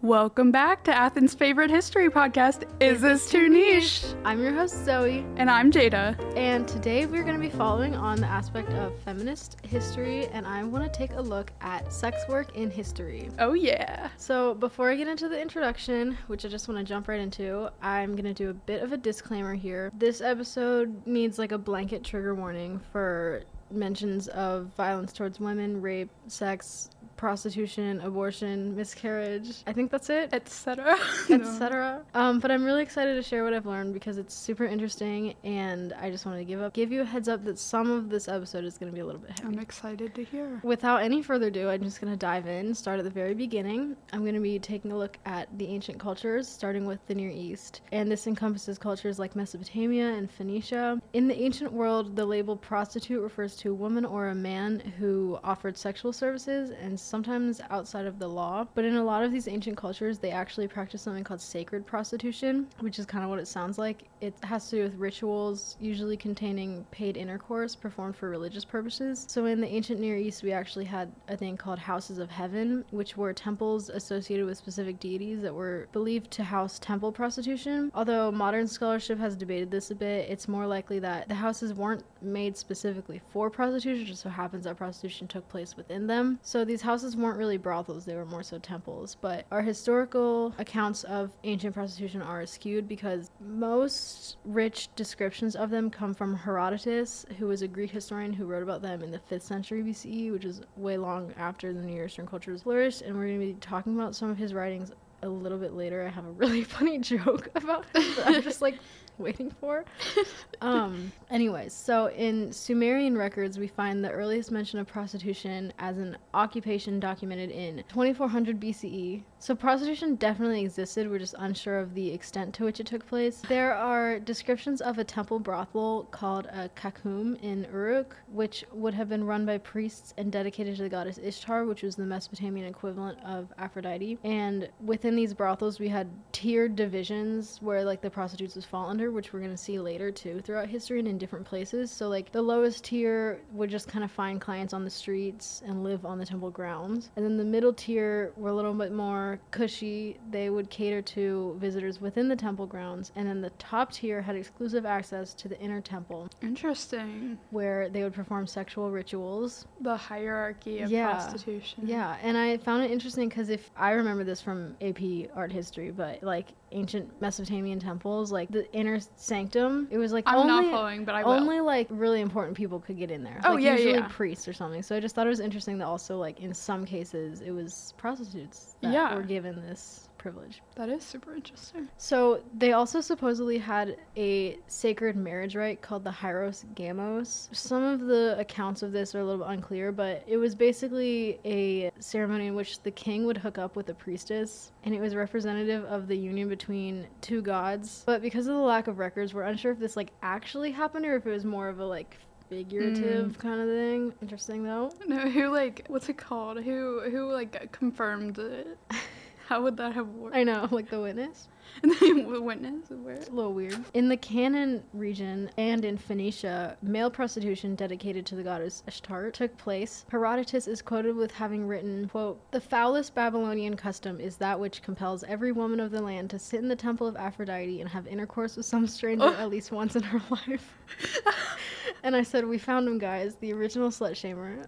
Welcome back to Athens' favorite history podcast, Is This Too Niche? I'm your host, Zoe, And I'm Jada. and today we're going to be following on the aspect of feminist history, and I want to take a look at sex work in history. Oh, yeah. So, before I get into the introduction, which I just want to jump right into, I'm going to do a bit of a disclaimer here. This episode needs like a blanket trigger warning for mentions of violence towards women, rape, sex, prostitution, abortion, miscarriage. I think that's it. Etc. etc. Um, but I'm really excited to share what I've learned because it's super interesting, and I just wanted to give up, give you a heads up that some of this episode is going to be a little bit heavy. I'm excited to hear. Without any further ado, I'm just going to dive in, start at the very beginning. I'm going to be taking a look at the ancient cultures, starting with the Near East. And this encompasses cultures like Mesopotamia and Phoenicia. In the ancient world, the label prostitute refers to a woman or a man who offered sexual services and sometimes outside of the law. But in a lot of these ancient cultures, they actually practice something called sacred prostitution, which is kind of what it sounds like. It has to do with rituals, usually containing paid intercourse performed for religious purposes. So in the ancient Near East, we actually had a thing called houses of heaven, which were temples associated with specific deities that were believed to house temple prostitution. Although modern scholarship has debated this a bit, it's more likely that the houses weren't made specifically for prostitution, it just so happens that prostitution took place within them. So these houses weren't really brothels, they were more so temples. But our historical accounts of ancient prostitution are skewed because most rich descriptions of them come from Herodotus, who was a Greek historian who wrote about them in the 5th century BCE, which is way long after the Near Eastern cultures flourished. And we're going to be talking about some of his writings a little bit later. I have a really funny joke about I'm just like waiting for. Um, anyways, so in Sumerian records, we find the earliest mention of prostitution as an occupation documented in 2400 BCE. So prostitution definitely existed, we're just unsure of the extent to which it took place. There are descriptions of a temple brothel called a kakum in Uruk, which would have been run by priests and dedicated to the goddess Ishtar, which was the Mesopotamian equivalent of Aphrodite. And within these brothels, we had tiered divisions where like the prostitutes would fall under, which we're gonna see later too throughout history and in different places. So like the lowest tier would just kind of find clients on the streets and live on the temple grounds, and then the middle tier were a little bit more cushy. They would cater to visitors within the temple grounds, and then the top tier had exclusive access to the inner temple, Interesting. where they would perform sexual rituals. The hierarchy of Yeah. prostitution. Yeah, and I found it interesting because if I remember this from AP art history, but like ancient Mesopotamian temples, like the inner sanctum, it was like I'm only not following, but I will. only like really important people could get in there. Oh, like, yeah, usually yeah. priests or something. So I just thought it was interesting that also like in some cases it was prostitutes that Yeah. were given this privilege. that is super interesting. So they also supposedly had a sacred marriage rite called the Hieros Gamos. Some of the accounts of this are a little bit unclear, but it was basically a ceremony in which the king would hook up with a priestess, and it was representative of the union between two gods. But because of the lack of records, we're unsure if this like actually happened or if it was more of a like figurative mm. kind of thing. Interesting though. No, who like what's it called? Who who like confirmed it? How would that have worked? I know, like the witness. And the witness where? It's a little weird. In the Canaan region and in Phoenicia, male prostitution dedicated to the goddess Ishtar took place. Herodotus is quoted with having written, quote, The foulest Babylonian custom is that which compels every woman of the land to sit in the temple of Aphrodite and have intercourse with some stranger Oh. at least once in her life. and I said, We found him, guys, the original slut shamer.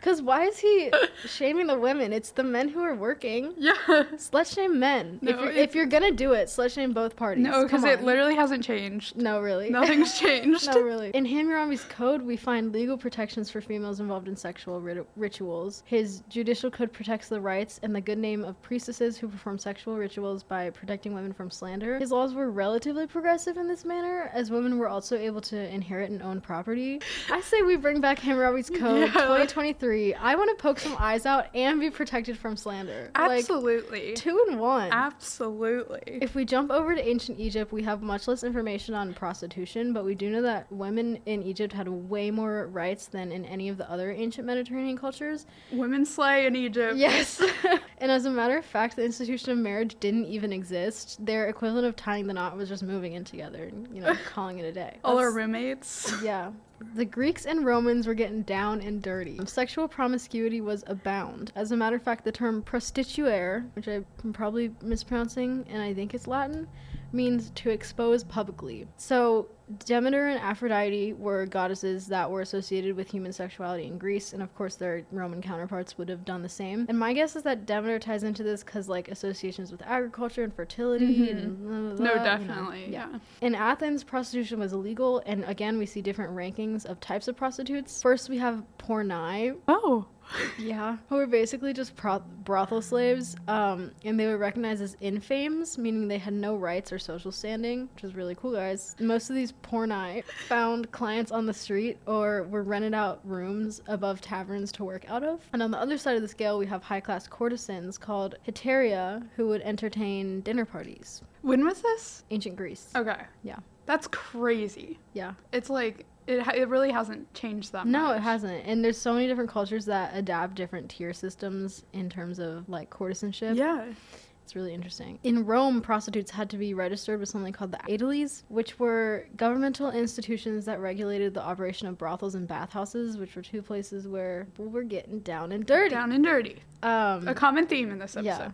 Because why is he shaming the women? It's the men who are working. yeah. Slut shame men. if, No, you're, if you're gonna do it, slut shame both parties. No, because it literally hasn't changed. No, really. Nothing's changed. no, really. In Hammurabi's code, we find legal protections for females involved in sexual rit- rituals. His judicial code protects the rights and the good name of priestesses who perform sexual rituals by protecting women from slander. His laws were relatively progressive in this manner, as women were also able to inherit and own property. I say we bring back Hammurabi's code Yeah. 2023. I want to poke some eyes out and be protected from slander. Absolutely. Like, two and one. Absolutely. If we jump over to ancient Egypt, we have much less information on prostitution, but we do know that women in Egypt had way more rights than in any of the other ancient Mediterranean cultures. Women slay in Egypt. Yes. And as a matter of fact, the institution of marriage didn't even exist. Their equivalent of tying the knot was just moving in together and, you know, calling it a day. All our roommates. yeah. The Greeks and Romans were getting down and dirty. Sexual promiscuity was abound. As a matter of fact, the term prostituere, which I'm probably mispronouncing, and I think it's Latin, means to expose publicly. So Demeter and Aphrodite were goddesses that were associated with human sexuality in Greece, and of course their Roman counterparts would have done the same. And my guess is that Demeter ties into this because like associations with agriculture and fertility and mm-hmm. blah, blah, No, blah, you know. definitely. Yeah. Yeah. In Athens, prostitution was illegal, and again, we see different rankings of types of prostitutes. First, we have pornai, Oh. Yeah, who were basically just pro- brothel slaves, um, and they were recognized as infames, meaning they had no rights or social standing, which is really cool, guys. Most of these porni found clients on the street or were rented out rooms above taverns to work out of. And on the other side of the scale, we have high class courtesans called heteria, who would entertain dinner parties. When was this? Ancient Greece. Okay. Yeah. That's crazy. Yeah. It's like it. It really hasn't changed that much. No, it hasn't. And there's so many different cultures that adapt different tier systems in terms of like courtesanship. Yeah. It's really interesting. In Rome, prostitutes had to be registered with something called the aediles, which were governmental institutions that regulated the operation of brothels and bathhouses, which were two places where people were getting down and dirty. Down and dirty. Um, A common theme in this episode.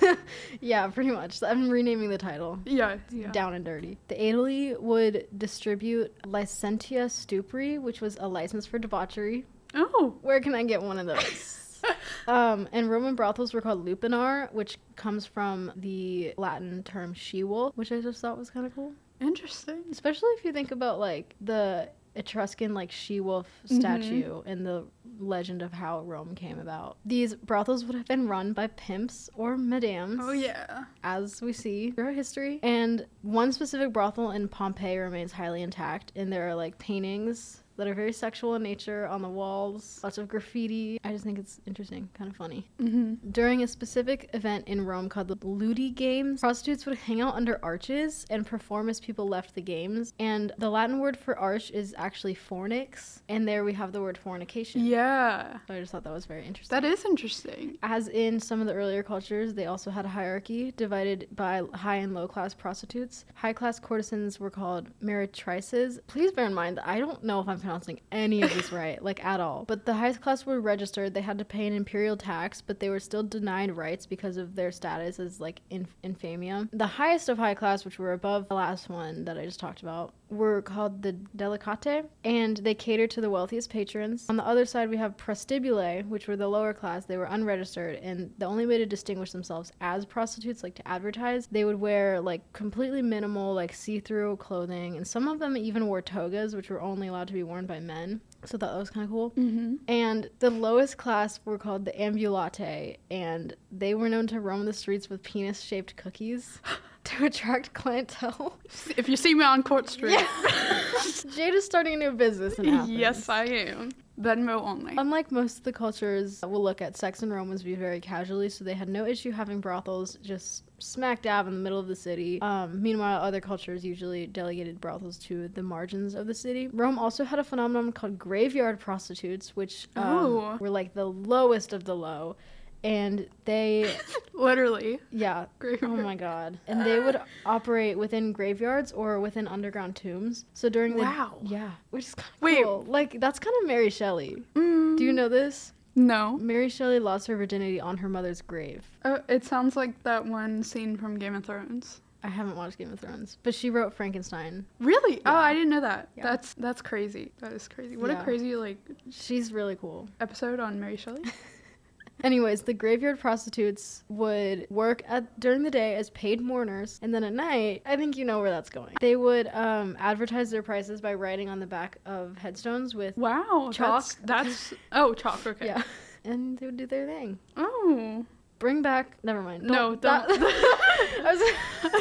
yeah. yeah, pretty much. I'm renaming the title. Yeah. Yeah. Down and dirty. The aedile would distribute licentia stupri, which was a license for debauchery, Oh. Where can I get one of those? um, and Roman brothels were called lupanar, which comes from the Latin term she-wolf, which I just thought was kind of cool. Interesting. Especially if you think about like the Etruscan like she-wolf statue and the legend of how Rome came about. These brothels would have been run by pimps or madams Oh yeah. as we see throughout history. And one specific brothel in Pompeii remains highly intact, and there are like paintings that are very sexual in nature on the walls, lots of graffiti. I just think it's interesting, kind of funny. Mm-hmm. During a specific event in Rome called the Ludi Games, prostitutes would hang out under arches and perform as people left the games. And the Latin word for arch is actually fornix, and there we have the word fornication. Yeah. So I just thought that was very interesting. That is interesting. As in some of the earlier cultures, they also had a hierarchy divided by high and low class prostitutes. High class courtesans were called meretrices. Please bear in mind that I don't know if I'm pronouncing any of this right, like at all. But the highest class were registered. They had to pay an imperial tax, but they were still denied rights because of their status as like inf- infamia. The highest of high class, which were above the last one that I just talked about, were called the delicate, and they catered to the wealthiest patrons. On the other side, we have prostibulae, which were the lower class. They were unregistered, and the only way to distinguish themselves as prostitutes, like to advertise, they would wear like completely minimal, like see-through clothing, and some of them even wore togas, which were only allowed to be worn by men. So I thought that was kind of cool. Mm-hmm. And the lowest class were called the ambulate, and they were known to roam the streets with penis-shaped cookies to attract clientele. If you see me on Court Street, Yeah. Jade is starting a new business in Athens. yes, I am. Venmo only. Unlike most of the cultures, we'll look at sex and Romans view very casually, so they had no issue having brothels just smack dab in the middle of the city. Um, meanwhile, other cultures usually delegated brothels to the margins of the city. Rome also had a phenomenon called graveyard prostitutes, which um, were like the lowest of the low. And they, Literally. yeah, Oh my god. And they would operate within graveyards or within underground tombs. So during the Wow. yeah, which is kind of Wait. cool. Like that's kind of Mary Shelley. Mm, Do you know this? No. Mary Shelley lost her virginity on her mother's grave. Uh, it sounds like that one scene from Game of Thrones. I haven't watched Game of Thrones, but she wrote Frankenstein. Really? Oh, I didn't know that. Yeah. That's that's crazy. That is crazy. What Yeah. a crazy like She's really cool. episode on Mary Shelley. Anyways, the graveyard prostitutes would work at during the day as paid mourners, and then at night, I think you know where that's going. They would um, advertise their prices by writing on the back of headstones with Wow. Chalk. That's, that's oh chalk. Okay. yeah, and they would do their thing. Oh. Bring back. Never mind. No, don't. I was-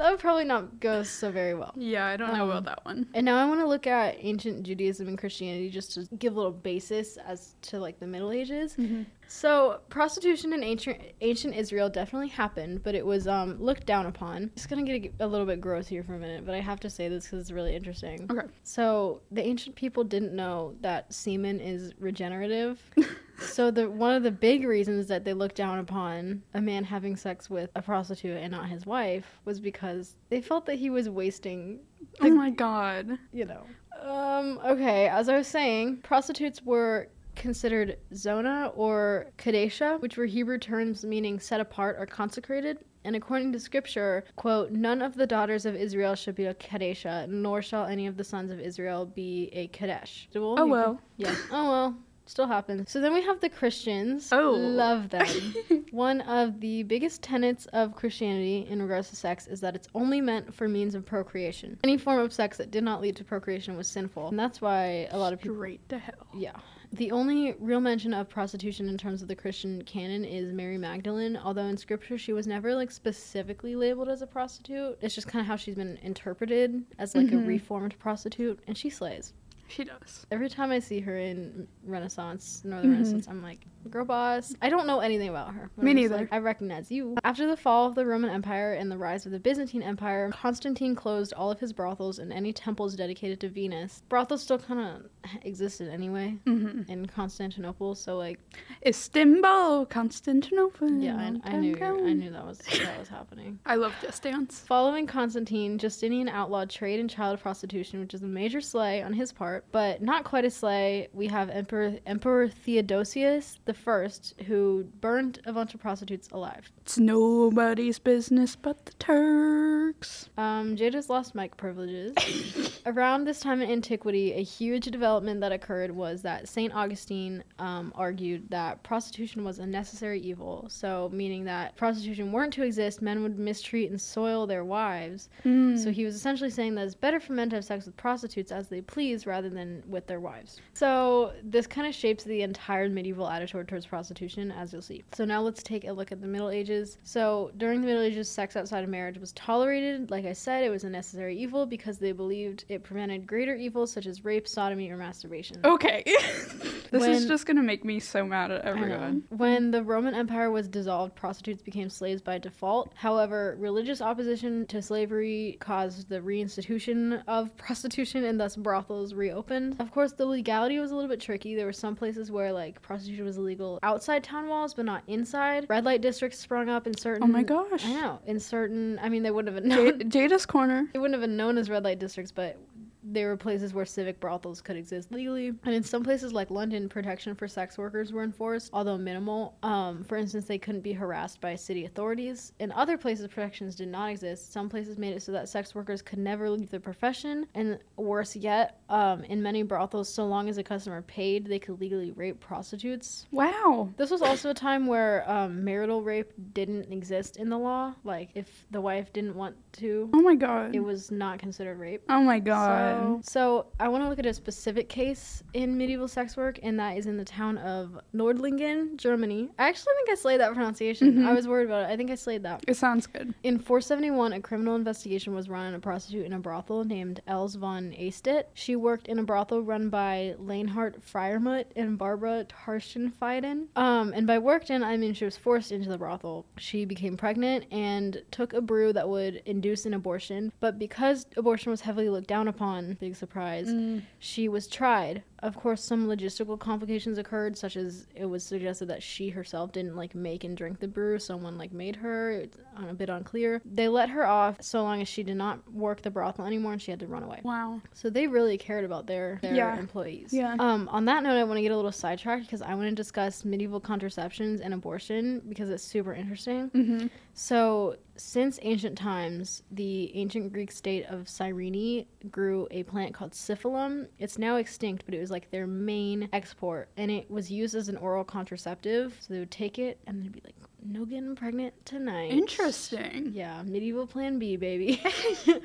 that would probably not go so very well. yeah, I don't know Um, about that one. And now I want to look at ancient Judaism and Christianity just to give a little basis as to like the Middle Ages. Mm-hmm. So prostitution in ancient ancient Israel definitely happened, but it was um, looked down upon. Just gonna get a little bit gross here for a minute, but I have to say this because it's really interesting. Okay. So the ancient people didn't know that semen is regenerative, So the one of the big reasons that they looked down upon a man having sex with a prostitute and not his wife was because they felt that he was wasting oh my god. you know. Um, okay, as I was saying, prostitutes were considered zona or kadesha, which were Hebrew terms meaning set apart or consecrated. And according to scripture, quote, none of the daughters of Israel should be a kadesha, nor shall any of the sons of Israel be a kadesh. Well, Oh well. yeah. Oh well. Still happens. So then we have the Christians. Oh. Love them. One of the biggest tenets of Christianity in regards to sex is that it's only meant for means of procreation. Any form of sex that did not lead to procreation was sinful. And that's why a lot of people. Straight to hell. Yeah. The only real mention of prostitution in terms of the Christian canon is Mary Magdalene, although in scripture she was never like specifically labeled as a prostitute. It's just kind of how she's been interpreted as like Mhm. a reformed prostitute, and she slays. She does. Every time I see her in Renaissance, Northern Mhm. Renaissance, I'm like, girl boss. I don't know anything about her. Me neither. like, I recognize you. After the fall of the Roman Empire and the rise of the Byzantine Empire, Constantine closed all of his brothels and any temples dedicated to Venus. Brothels still kind of existed anyway hmm in Constantinople, so like, Istanbul, Constantinople. yeah, I, I knew. I knew that was that was happening. I love Just Dance. Following Constantine, Justinian outlawed trade and child prostitution, which is a major slay on his part, but not quite a slay. We have Emperor Emperor Theodosius the First, who burned a bunch of prostitutes alive. It's nobody's business but the Turks. Um, Jada's lost mic privileges. Around this time in antiquity, a huge development that occurred was that Saint Augustine um, argued that prostitution was a necessary evil. So, meaning that prostitution weren't to exist, men would mistreat and soil their wives. Mm. So he was essentially saying that it's better for men to have sex with prostitutes as they please rather than with their wives. So this kind of shapes the entire medieval attitude towards prostitution, as you'll see. So now let's take a look at the Middle Ages. So during the Middle Ages, sex outside of marriage was tolerated. Like I said, it was a necessary evil because they believed it prevented greater evils such as rape, sodomy, or masturbation. Okay. this is just gonna make me so mad at everyone. When the Roman Empire was dissolved, prostitutes became slaves by default. However, religious opposition to slavery caused the reinstitution of prostitution and thus brothels reopened. Of course, the legality was a little bit tricky. There were some places where like prostitution was illegal outside town walls but not inside. Red light districts sprung up in certain Oh my gosh. I know. In certain I mean they wouldn't have J- known Jada's corner. they wouldn't have been known as red light districts, but there were places where civic brothels could exist legally. And in some places like London, protection for sex workers were enforced, although minimal. Um, for instance, they couldn't be harassed by city authorities. In other places, protections did not exist. Some places made it so that sex workers could never leave their profession. And worse yet, um, in many brothels, so long as a customer paid, they could legally rape prostitutes. Wow. This was also a time where um, marital rape didn't exist in the law. Like, if the wife didn't want to, Oh my god. it was not considered rape. oh my god. So, so I want to look at a specific case in medieval sex work, and that is in the town of Nordlingen, Germany. I actually think I slayed that pronunciation. Mhm. I was worried about it. I think I slayed that. It sounds good. In 471, a criminal investigation was run on a prostitute in a brothel named Els von Eystett. She worked in a brothel run by Leinhard Freiermuth and Barbara Tarschenfeiden. Um, and by worked in, I mean she was forced into the brothel. She became pregnant and took a brew that would induce an abortion. But because abortion was heavily looked down upon, big surprise, Mm. she was tried. Of course, some logistical complications occurred, such as it was suggested that she herself didn't like make and drink the brew. Someone like made her. It's a bit unclear. They let her off so long as she did not work the brothel anymore and she had to run away. Wow. So they really cared about their, their Yeah. employees. Yeah. Um, on that note, I want to get a little sidetracked because I want to discuss medieval contraceptions and abortion because it's super interesting. Mm-hmm. So, since ancient times, the ancient Greek state of Cyrene grew a plant called silphium. It's now extinct, but it was like their main export, and it was used as an oral contraceptive. So they would take it and they'd be like, "No getting pregnant tonight." Interesting. Yeah, medieval Plan B, baby.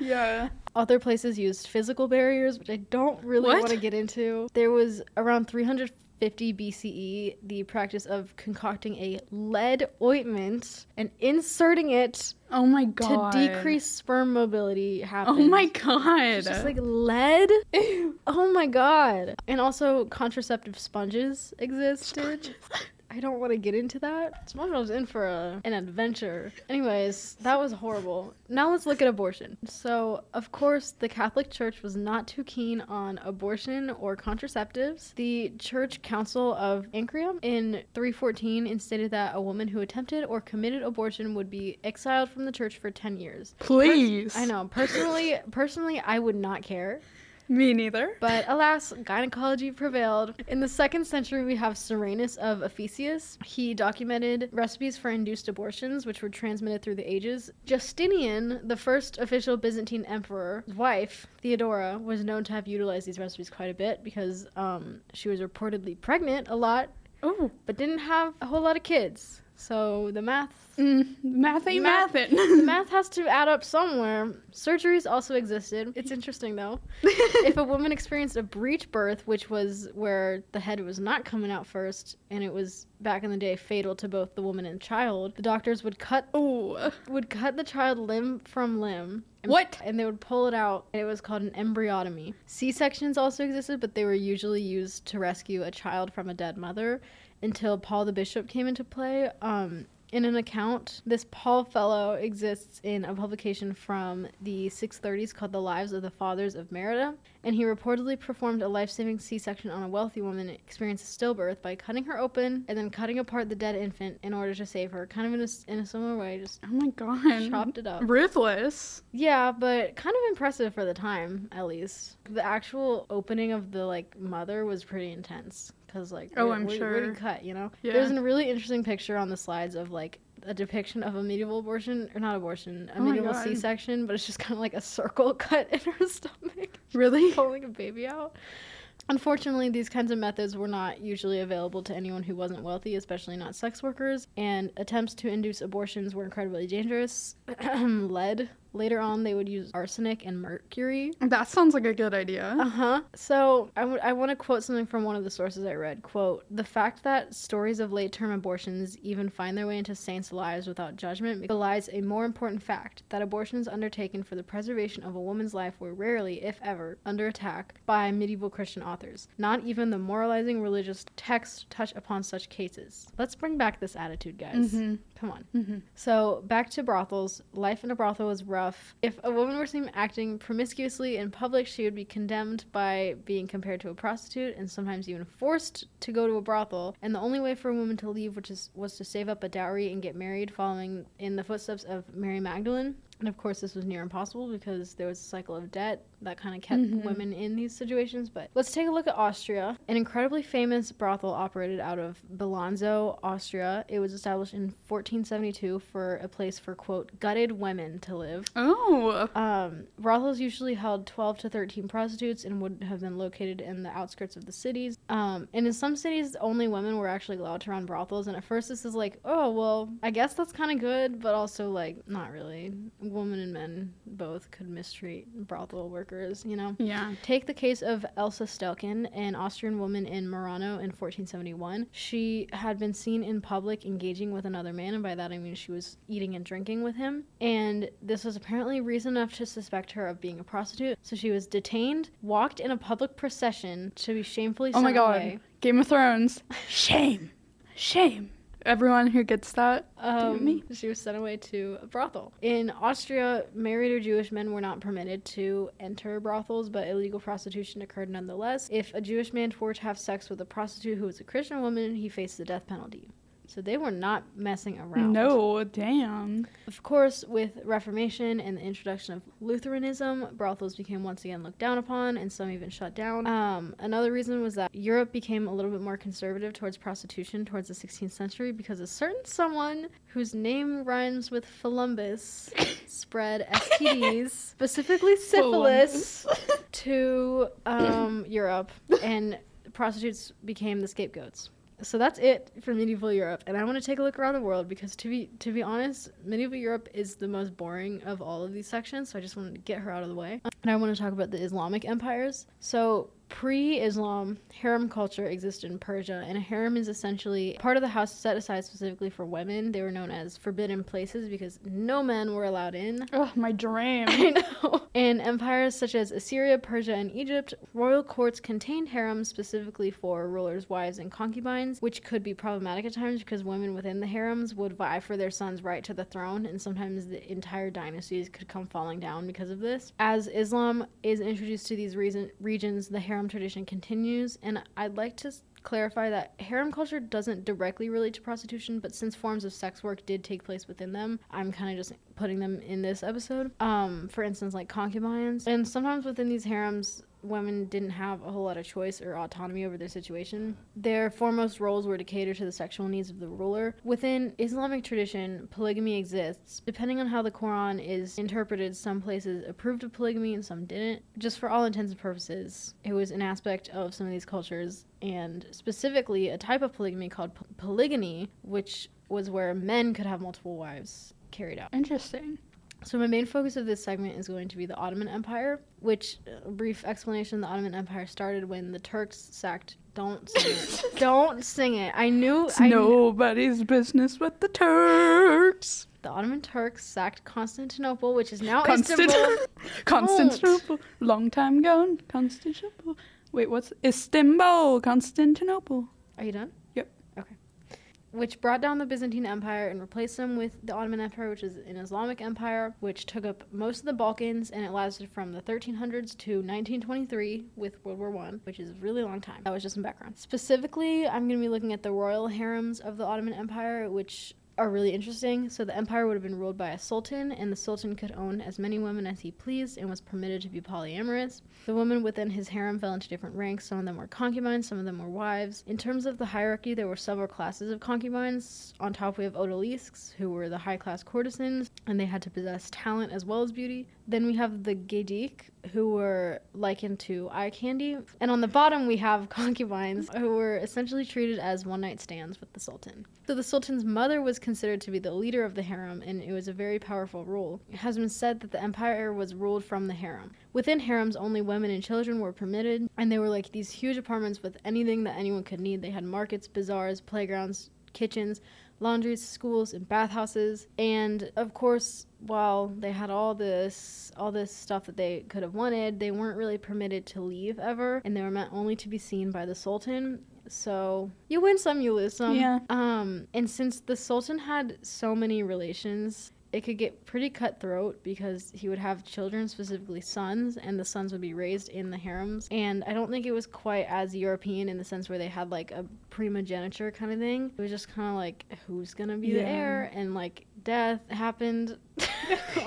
Yeah. Other places used physical barriers, which I don't really want to get into. There was around 350 BCE the practice of concocting a lead ointment and inserting it Oh my god. to decrease sperm mobility happened. Oh my god. It's just like lead. Oh my god. And also contraceptive sponges existed. I I don't want to get into that. SpongeBob's in for a, an adventure. Anyways, that was horrible. Now let's look at abortion. So, of course, the Catholic Church was not too keen on abortion or contraceptives. The Church Council of Ancyra in 314 instated that a woman who attempted or committed abortion would be exiled from the church for 10 years. Please. I know. Personally, personally, I would not care. Me neither. But alas, gynecology prevailed. In the second century, we have Soranus of Ephesus. He documented recipes for induced abortions, which were transmitted through the ages. Justinian, the first official Byzantine emperor, his wife, Theodora, was known to have utilized these recipes quite a bit because um, she was reportedly pregnant a lot, Oh, but didn't have a whole lot of kids. So the math mm, math ain't Math- mathin'. the math has to add up somewhere. Surgeries also existed. It's interesting though. if a woman experienced a breech birth, which was where the head was not coming out first, and it was back in the day fatal to both the woman and child, the doctors would cut oh, would cut the child limb from limb. and- What? And they would pull it out. And it was called an embryotomy. C sections also existed, but they were usually used to rescue a child from a dead mother until Paul the Bishop came into play. Um, in an account, this Paul fellow exists in a publication from the 630s called The Lives of the Fathers of Merida, and he reportedly performed a life saving C section on a wealthy woman experiencing stillbirth by cutting her open and then cutting apart the dead infant in order to save her, kind of in a, in a similar way, just oh my god. chopped it up. Ruthless. Yeah, but kind of impressive for the time, at least. The actual opening of the like mother was pretty intense because like Oh, I'm where- where you cut, you know. Yeah. There's a really interesting picture on the slides of like a depiction of a medieval abortion or not abortion, a Oh medieval C-section, but it's just kind of like a circle cut in her stomach, Really? pulling a baby out. Unfortunately, these kinds of methods were not usually available to anyone who wasn't wealthy, especially not sex workers, and attempts to induce abortions were incredibly dangerous. Lead. Later on, they would use arsenic and mercury. That sounds like a good idea. Uh huh. So I I want to quote something from one of the sources I read. Quote: The fact that stories of late term abortions even find their way into saints' lives without judgment belies a more important fact that abortions undertaken for the preservation of a woman's life were rarely, if ever, under attack by medieval Christian authors. Not even the moralizing religious texts touch upon such cases. Let's bring back this attitude, guys. Mhm. Come on. Mhm. So back to brothels. Life in a brothel was rough. If a woman were seen acting promiscuously in public, she would be condemned by being compared to a prostitute and sometimes even forced to go to a brothel. And the only way for a woman to leave, which is was to save up a dowry and get married, following in the footsteps of Mary Magdalene. And of course, this was near impossible because there was a cycle of debt that kind of kept Mhm. women in these situations. But let's take a look at Austria. An incredibly famous brothel operated out of Belanzo, Austria. It was established in 1472 for a place for, quote, gutted women to live. Oh. Um, brothels usually held 12 to 13 prostitutes and would have been located in the outskirts of the cities. Um, and in some cities, only women were actually allowed to run brothels. And at first, this is like, oh, well, I guess that's kind of good, but also, like, not really. Women and men both could mistreat brothel workers, you know? Yeah. Take the case of Elsa Stelkin, an Austrian woman in Murano in 1471. She had been seen in public engaging with another man, and by that I mean she was eating and drinking with him. And this was apparently reason enough to suspect her of being a prostitute. So she was detained, walked in a public procession to be shamefully Oh sent my god. away. Game of Thrones. Shame. Shame. Everyone who gets that. Um. She was sent away to a brothel. In Austria, married or Jewish men were not permitted to enter brothels, but illegal prostitution occurred nonetheless. If a Jewish man were to have sex with a prostitute who was a Christian woman, he faced the death penalty. So they were not messing around. No, damn. Of course, with Reformation and the introduction of Lutheranism, brothels became once again looked down upon, and some even shut down. Um, another reason was that Europe became a little bit more conservative towards prostitution towards the 16th century because a certain someone whose name rhymes with Columbus spread STDs, specifically syphilis, to um, Europe, and prostitutes became the scapegoats. So that's it for medieval Europe, and I want to take a look around the world because to be to be honest, medieval Europe is the most boring of all of these sections. So I just wanted to get her out of the way, and I want to talk about the Islamic empires. So Pre Islam, harem culture existed in Persia, and a harem is essentially part of the house set aside specifically for women. They were known as forbidden places because no men were allowed in. Oh, my dream. I know. In empires such as Assyria, Persia, and Egypt, royal courts contained harems specifically for rulers' wives and concubines, which could be problematic at times because women within the harems would vie for their son's right to the throne, and sometimes the entire dynasties could come falling down because of this. As Islam is introduced to these reason- regions, the harem tradition continues, and I'd like to clarify that harem culture doesn't directly relate to prostitution, but since forms of sex work did take place within them, I'm kind of just putting them in this episode. Um, for instance, like concubines, and sometimes within these harems, women didn't have a whole lot of choice or autonomy over their situation. Their foremost roles were to cater to the sexual needs of the ruler. Within Islamic tradition, polygamy exists. Depending on how the Quran is interpreted, some places approved of polygamy and some didn't. Just for all intents and purposes, it was an aspect of some of these cultures, and specifically a type of polygamy called polygyny, which was where men could have multiple wives carried out. Interesting. So my main focus of this segment is going to be the Ottoman Empire, which a brief explanation, the Ottoman Empire started when the Turks sacked don't sing it. don't sing it. I knew It's I kn- nobody's business but the Turks. the Ottoman Turks sacked Constantinople, which is now Constant- Istanbul. Constantinople. Long time gone. Constantinople. Wait, what's Istanbul? Constantinople. Are you done? Which brought down the Byzantine Empire and replaced them with the Ottoman Empire, which is an Islamic empire, which took up most of the Balkans and it lasted from the 1300s to 1923 with World War One, which is a really long time. That was just some background. Specifically, I'm going to be looking at the royal harems of the Ottoman Empire, which are really interesting. So the empire would have been ruled by a sultan, and the sultan could own as many women as he pleased and was permitted to be polyamorous. The women within his harem fell into different ranks. Some of them were concubines, some of them were wives. In terms of the hierarchy, there were several classes of concubines. On top, we have odalisques, who were the high class courtesans, and they had to possess talent as well as beauty. Then we have the gedik, who were likened to eye candy. And on the bottom, we have concubines, who were essentially treated as one night stands with the sultan. So the sultan's mother was considered to be the leader of the harem, and it was a very powerful rule. It has been said that the empire was ruled from the harem. Within harems, only women and children were permitted, and they were like these huge apartments with anything that anyone could need. They had markets, bazaars, playgrounds, kitchens, laundries, schools, and bathhouses. And of course, while they had all this all this stuff that they could have wanted, they weren't really permitted to leave ever, and they were meant only to be seen by the sultan. So you win some, you lose some. Yeah. Um, and since the sultan had so many relations, it could get pretty cutthroat because he would have children, specifically sons, and the sons would be raised in the harems. And I don't think it was quite as European in the sense where they had like a primogeniture kind of thing. It was just kind of like who's gonna be the heir, and like death happened,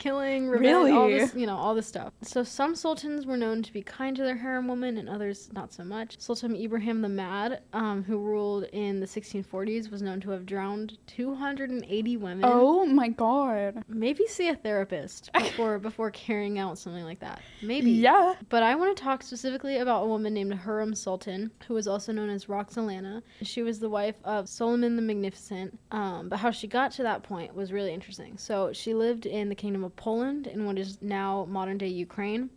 killing, revenge, all this, you know, all this stuff. So some sultans were known to be kind to their harem women, and others not so much. Sultan Ibrahim the Mad, um, who ruled in the 1640s, was known to have drowned 280 women. Oh my god. Maybe see a therapist before before carrying out something like that. Maybe. Yeah. But I want to talk specifically about a woman named Hurrem Sultan, who was also known as Roxalana. She was the wife of Suleiman the Magnificent. Um, but how she got to that point was really interesting. So she lived in the kingdom of Poland in what is now modern day Ukraine.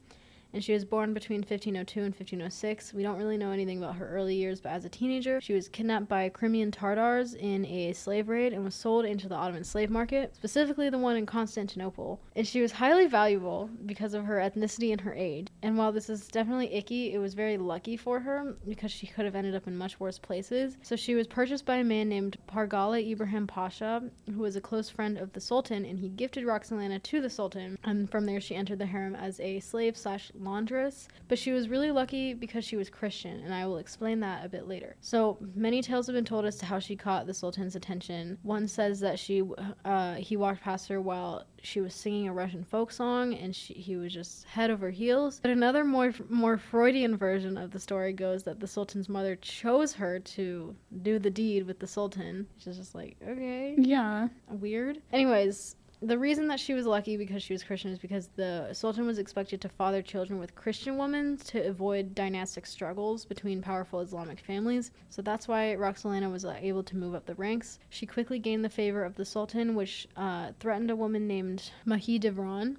And she was born between 1502 and 1506. We don't really know anything about her early years, but as a teenager, she was kidnapped by Crimean Tartars in a slave raid and was sold into the Ottoman slave market, specifically the one in Constantinople. And she was highly valuable because of her ethnicity and her age. And while this is definitely icky, it was very lucky for her because she could have ended up in much worse places. So she was purchased by a man named Pargali Ibrahim Pasha, who was a close friend of the Sultan, and he gifted Roxalana to the Sultan. And from there, she entered the harem as a slave slash laundress. But she was really lucky because she was Christian, and I will explain that a bit later. So many tales have been told as to how she caught the Sultan's attention. One says that she uh, he walked past her while she was singing a Russian folk song, and she, he was just head over heels. But another more more Freudian version of the story goes that the Sultan's mother chose her to do the deed with the Sultan, which is just like okay Yeah. weird. Anyways, the reason that she was lucky because she was Christian is because the Sultan was expected to father children with Christian women to avoid dynastic struggles between powerful Islamic families. So that's why Roxalana was uh, able to move up the ranks. She quickly gained the favor of the Sultan, which uh, threatened a woman named Mahidevran.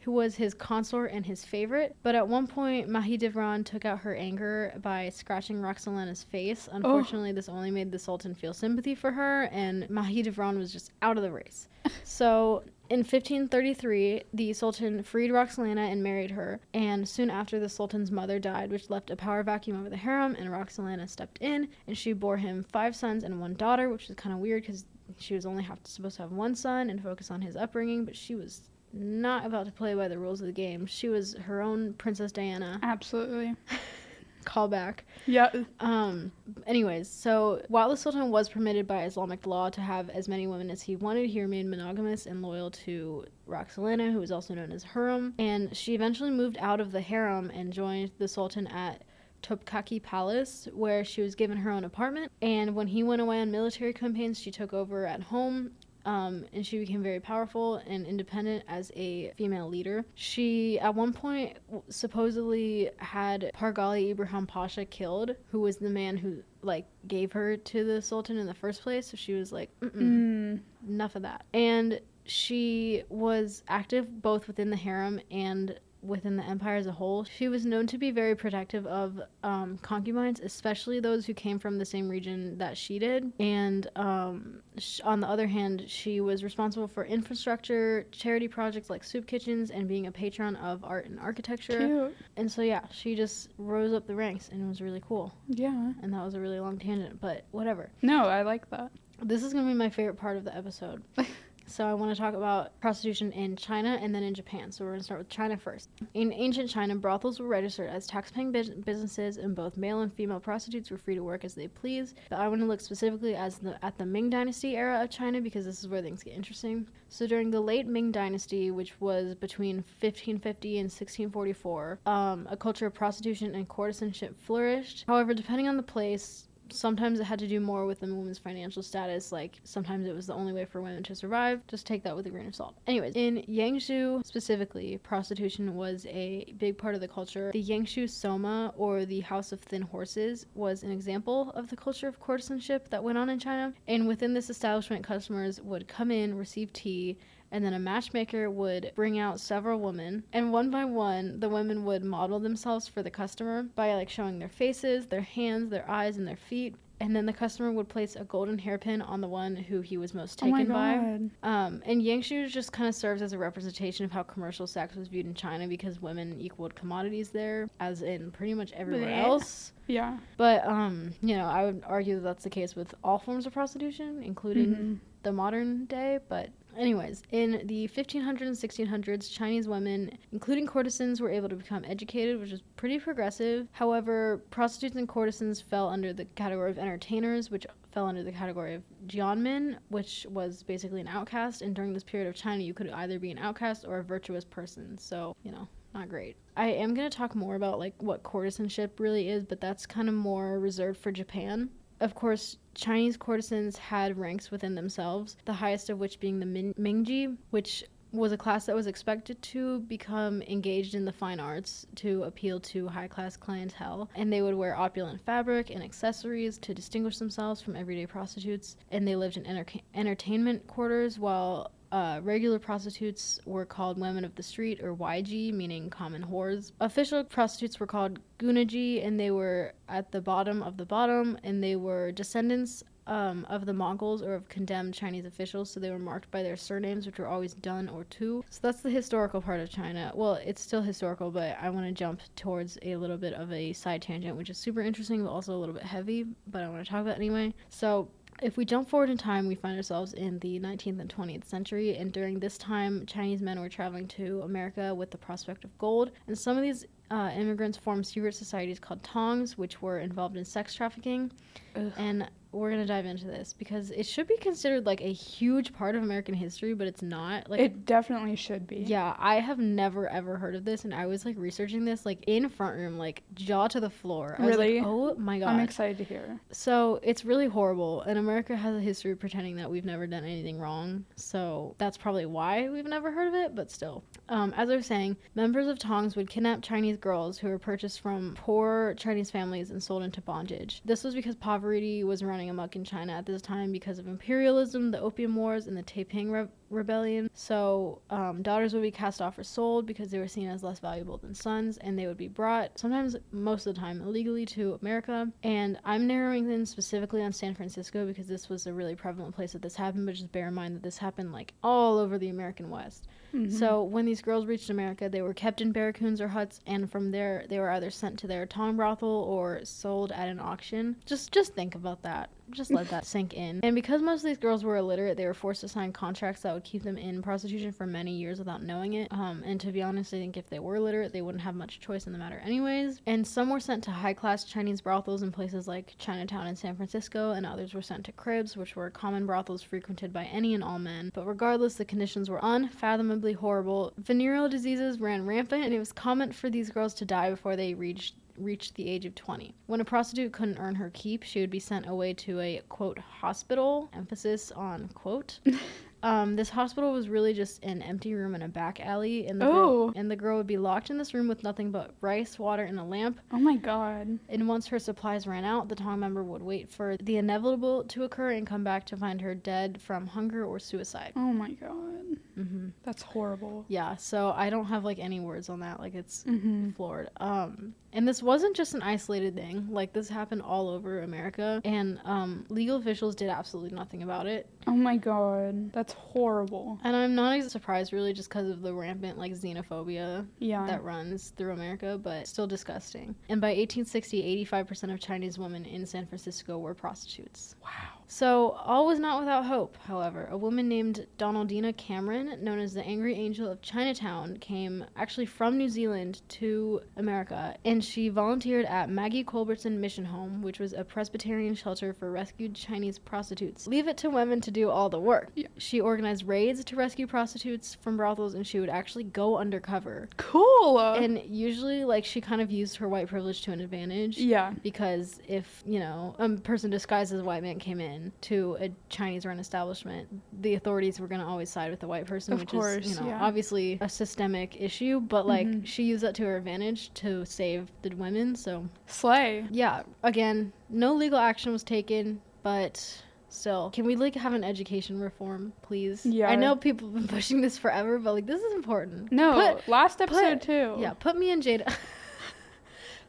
Who was his consort and his favorite. But at one point, Mahidevran took out her anger by scratching Roxalana's face. Oh. Unfortunately, this only made the Sultan feel sympathy for her, and Mahidevran was just out of the race. so in 1533, the Sultan freed Roxalana and married her, and soon after, the Sultan's mother died, which left a power vacuum over the harem, and Roxalana stepped in, and she bore him five sons and one daughter, which is kind of weird because she was only have, supposed to have one son and focus on his upbringing, but she was not about to play by the rules of the game. She was her own Princess Diana. Absolutely. Callback. Yeah. Um, anyways, so while the Sultan was permitted by Islamic law to have as many women as he wanted, he remained monogamous and loyal to Roxalana, who was also known as Hurrem. And she eventually moved out of the harem and joined the Sultan at Topkapi Palace, where she was given her own apartment. And when he went away on military campaigns, she took over at home um, and she became very powerful and independent as a female leader. She, at one point, supposedly had Pargali Ibrahim Pasha killed, who was the man who like gave her to the Sultan in the first place. So she was like, Mm. enough of that. And she was active both within the harem and within the empire as a whole. She was known to be very protective of um, concubines, especially those who came from the same region that she did. And um, sh- on the other hand, she was responsible for infrastructure, charity projects like soup kitchens, and being a patron of art and architecture. Cute. And so, yeah, she just rose up the ranks and it was really cool. Yeah. And that was a really long tangent, but whatever. No, I like that. This is going to be my favorite part of the episode. so I want to talk about prostitution in China and then in Japan. So we're going to start with China first. In ancient China, brothels were registered as tax-paying bus- businesses, and both male and female prostitutes were free to work as they please. But I want to look specifically as the, at the Ming Dynasty era of China because this is where things get interesting. So during the late Ming Dynasty, which was between 1550 and 1644, um, a culture of prostitution and courtesanship flourished. However, depending on the place, sometimes it had to do more with the woman's financial status. Like sometimes it was the only way for women to survive. Just take that with a grain of salt. Anyways, in Yangzhou specifically, prostitution was a big part of the culture. The Yangzhou Soma, or the House of Thin Horses, was an example of the culture of courtesanship that went on in China. And within this establishment, customers would come in, receive tea, and then a matchmaker would bring out several women and one by one the women would model themselves for the customer by like showing their faces their hands their eyes and their feet and then the customer would place a golden hairpin on the one who he was most Oh my taken by god. um, and Yangzhou just kind of serves as a representation of how commercial sex was viewed in China because women equaled commodities there, as in pretty much everywhere Bleh. else. Yeah. But um, you know, I would argue that that's the case with all forms of prostitution, including Mhm. the modern day. But anyways, in the 1500s and 1600s, Chinese women, including courtesans, were able to become educated, which is pretty progressive. However, prostitutes and courtesans fell under the category of entertainers, which fell under the category of Jianmin, which was basically an outcast. And during this period of China, you could either be an outcast or a virtuous person. So, you know, not great. I am going to talk more about like what courtesanship really is, but that's kind of more reserved for Japan. Of course, Chinese courtesans had ranks within themselves, the highest of which being the Min- Mingji, which was a class that was expected to become engaged in the fine arts to appeal to high class clientele. And they would wear opulent fabric and accessories to distinguish themselves from everyday prostitutes. And they lived in enter- entertainment quarters while uh, regular prostitutes were called women of the street or YG, meaning common whores. Official prostitutes were called guanji, and they were at the bottom of the bottom, and they were descendants um, of the Mongols or of condemned Chinese officials, so they were marked by their surnames, which were always Dun or Tu. So that's the historical part of China. Well, it's still historical, but I want to jump towards a little bit of a side tangent, which is super interesting, but also a little bit heavy, but I want to talk about anyway. So if we jump forward in time, we find ourselves in the 19th and 20th century, and during this time, Chinese men were traveling to America with the prospect of gold, and some of these uh, immigrants formed secret societies called Tongs, which were involved in sex trafficking. Ugh. And we're gonna dive into this because it should be considered like a huge part of American history, but it's not. Like, It definitely should be. yeah, I have never ever heard of this, and I was like researching this like in front room, like jaw to the floor. I was Really? like, oh my god. I'm excited to hear. So it's really horrible, and America has a history of pretending that we've never done anything wrong. So that's probably why we've never heard of it, but still. Um, as I was saying, members of Tongs would kidnap Chinese girls who were purchased from poor Chinese families and sold into bondage. This was because poverty was running amok in China at this time because of imperialism, the Opium Wars, and the Taiping Re- rebellion. So um, daughters would be cast off or sold because they were seen as less valuable than sons, and they would be brought, sometimes most of the time, illegally to America. And I'm narrowing in specifically on San Francisco because this was a really prevalent place that this happened, but just bear in mind that this happened like all over the American West. Mhm. So when these girls reached America, they were kept in barracoons or huts, and from there they were either sent to their tong brothel or sold at an auction. Just just think about that. Just let that sink in. And because most of these girls were illiterate, they were forced to sign contracts that would keep them in prostitution for many years without knowing it. Um, and to be honest, I think if they were literate, they wouldn't have much choice in the matter, anyways. And some were sent to high class Chinese brothels in places like Chinatown and San Francisco, and others were sent to cribs, which were common brothels frequented by any and all men. But regardless, the conditions were unfathomably horrible. Venereal diseases ran rampant, and it was common for these girls to die before they reached reached the age of 20. When a prostitute couldn't earn her keep, she would be sent away to a quote hospital, emphasis on quote. Um, this hospital was really just an empty room in a back alley, and the, girl, and the girl would be locked in this room with nothing but rice, water, and a lamp. Oh my god. And once her supplies ran out, the tong member would wait for the inevitable to occur and come back to find her dead from hunger or suicide. Oh my god. hmm That's horrible. Yeah, so I don't have like any words on that. Like it's Mm-hmm. floored. Um, and this wasn't just an isolated thing. Like this happened all over America, and um, legal officials did absolutely nothing about it. Oh my god. That's horrible. And I'm not surprised, really, just because of the rampant like xenophobia Yeah. that runs through America, but still disgusting. And by 1860, 85% of Chinese women in San Francisco were prostitutes. wow. So, all was not without hope, however. A woman named Donaldina Cameron, known as the Angry Angel of Chinatown, came actually from New Zealand to America, and she volunteered at Maggie Culbertson Mission Home, which was a Presbyterian shelter for rescued Chinese prostitutes. Leave it to women to do all the work. Yeah. She organized raids to rescue prostitutes from brothels, and she would actually go undercover. Cool. And usually, like, she kind of used her white privilege to an advantage yeah. because if you know a person disguised as a white man came in to a Chinese run establishment, the authorities were going to always side with the white person, Of which course, is you know yeah. obviously a systemic issue. But like Mhm. she used that to her advantage to save the women. So Slay. yeah, again, no legal action was taken, but. Still, can we like have an education reform, please? Yeah. I know people have been pushing this forever, but like this is important. No, Put- last episode put- too. yeah, put me and Jada.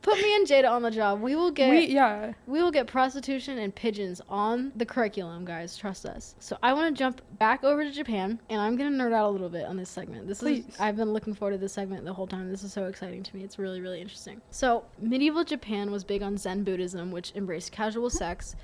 put me and Jada on the job. We will get We yeah. we will get prostitution and pigeons on the curriculum, guys. Trust us. So I want to jump back over to Japan, and I'm gonna nerd out a little bit on this segment. This Please. is I've been looking forward to this segment the whole time. This is so exciting to me. It's really really interesting. So medieval Japan was big on Zen Buddhism, which embraced casual sex.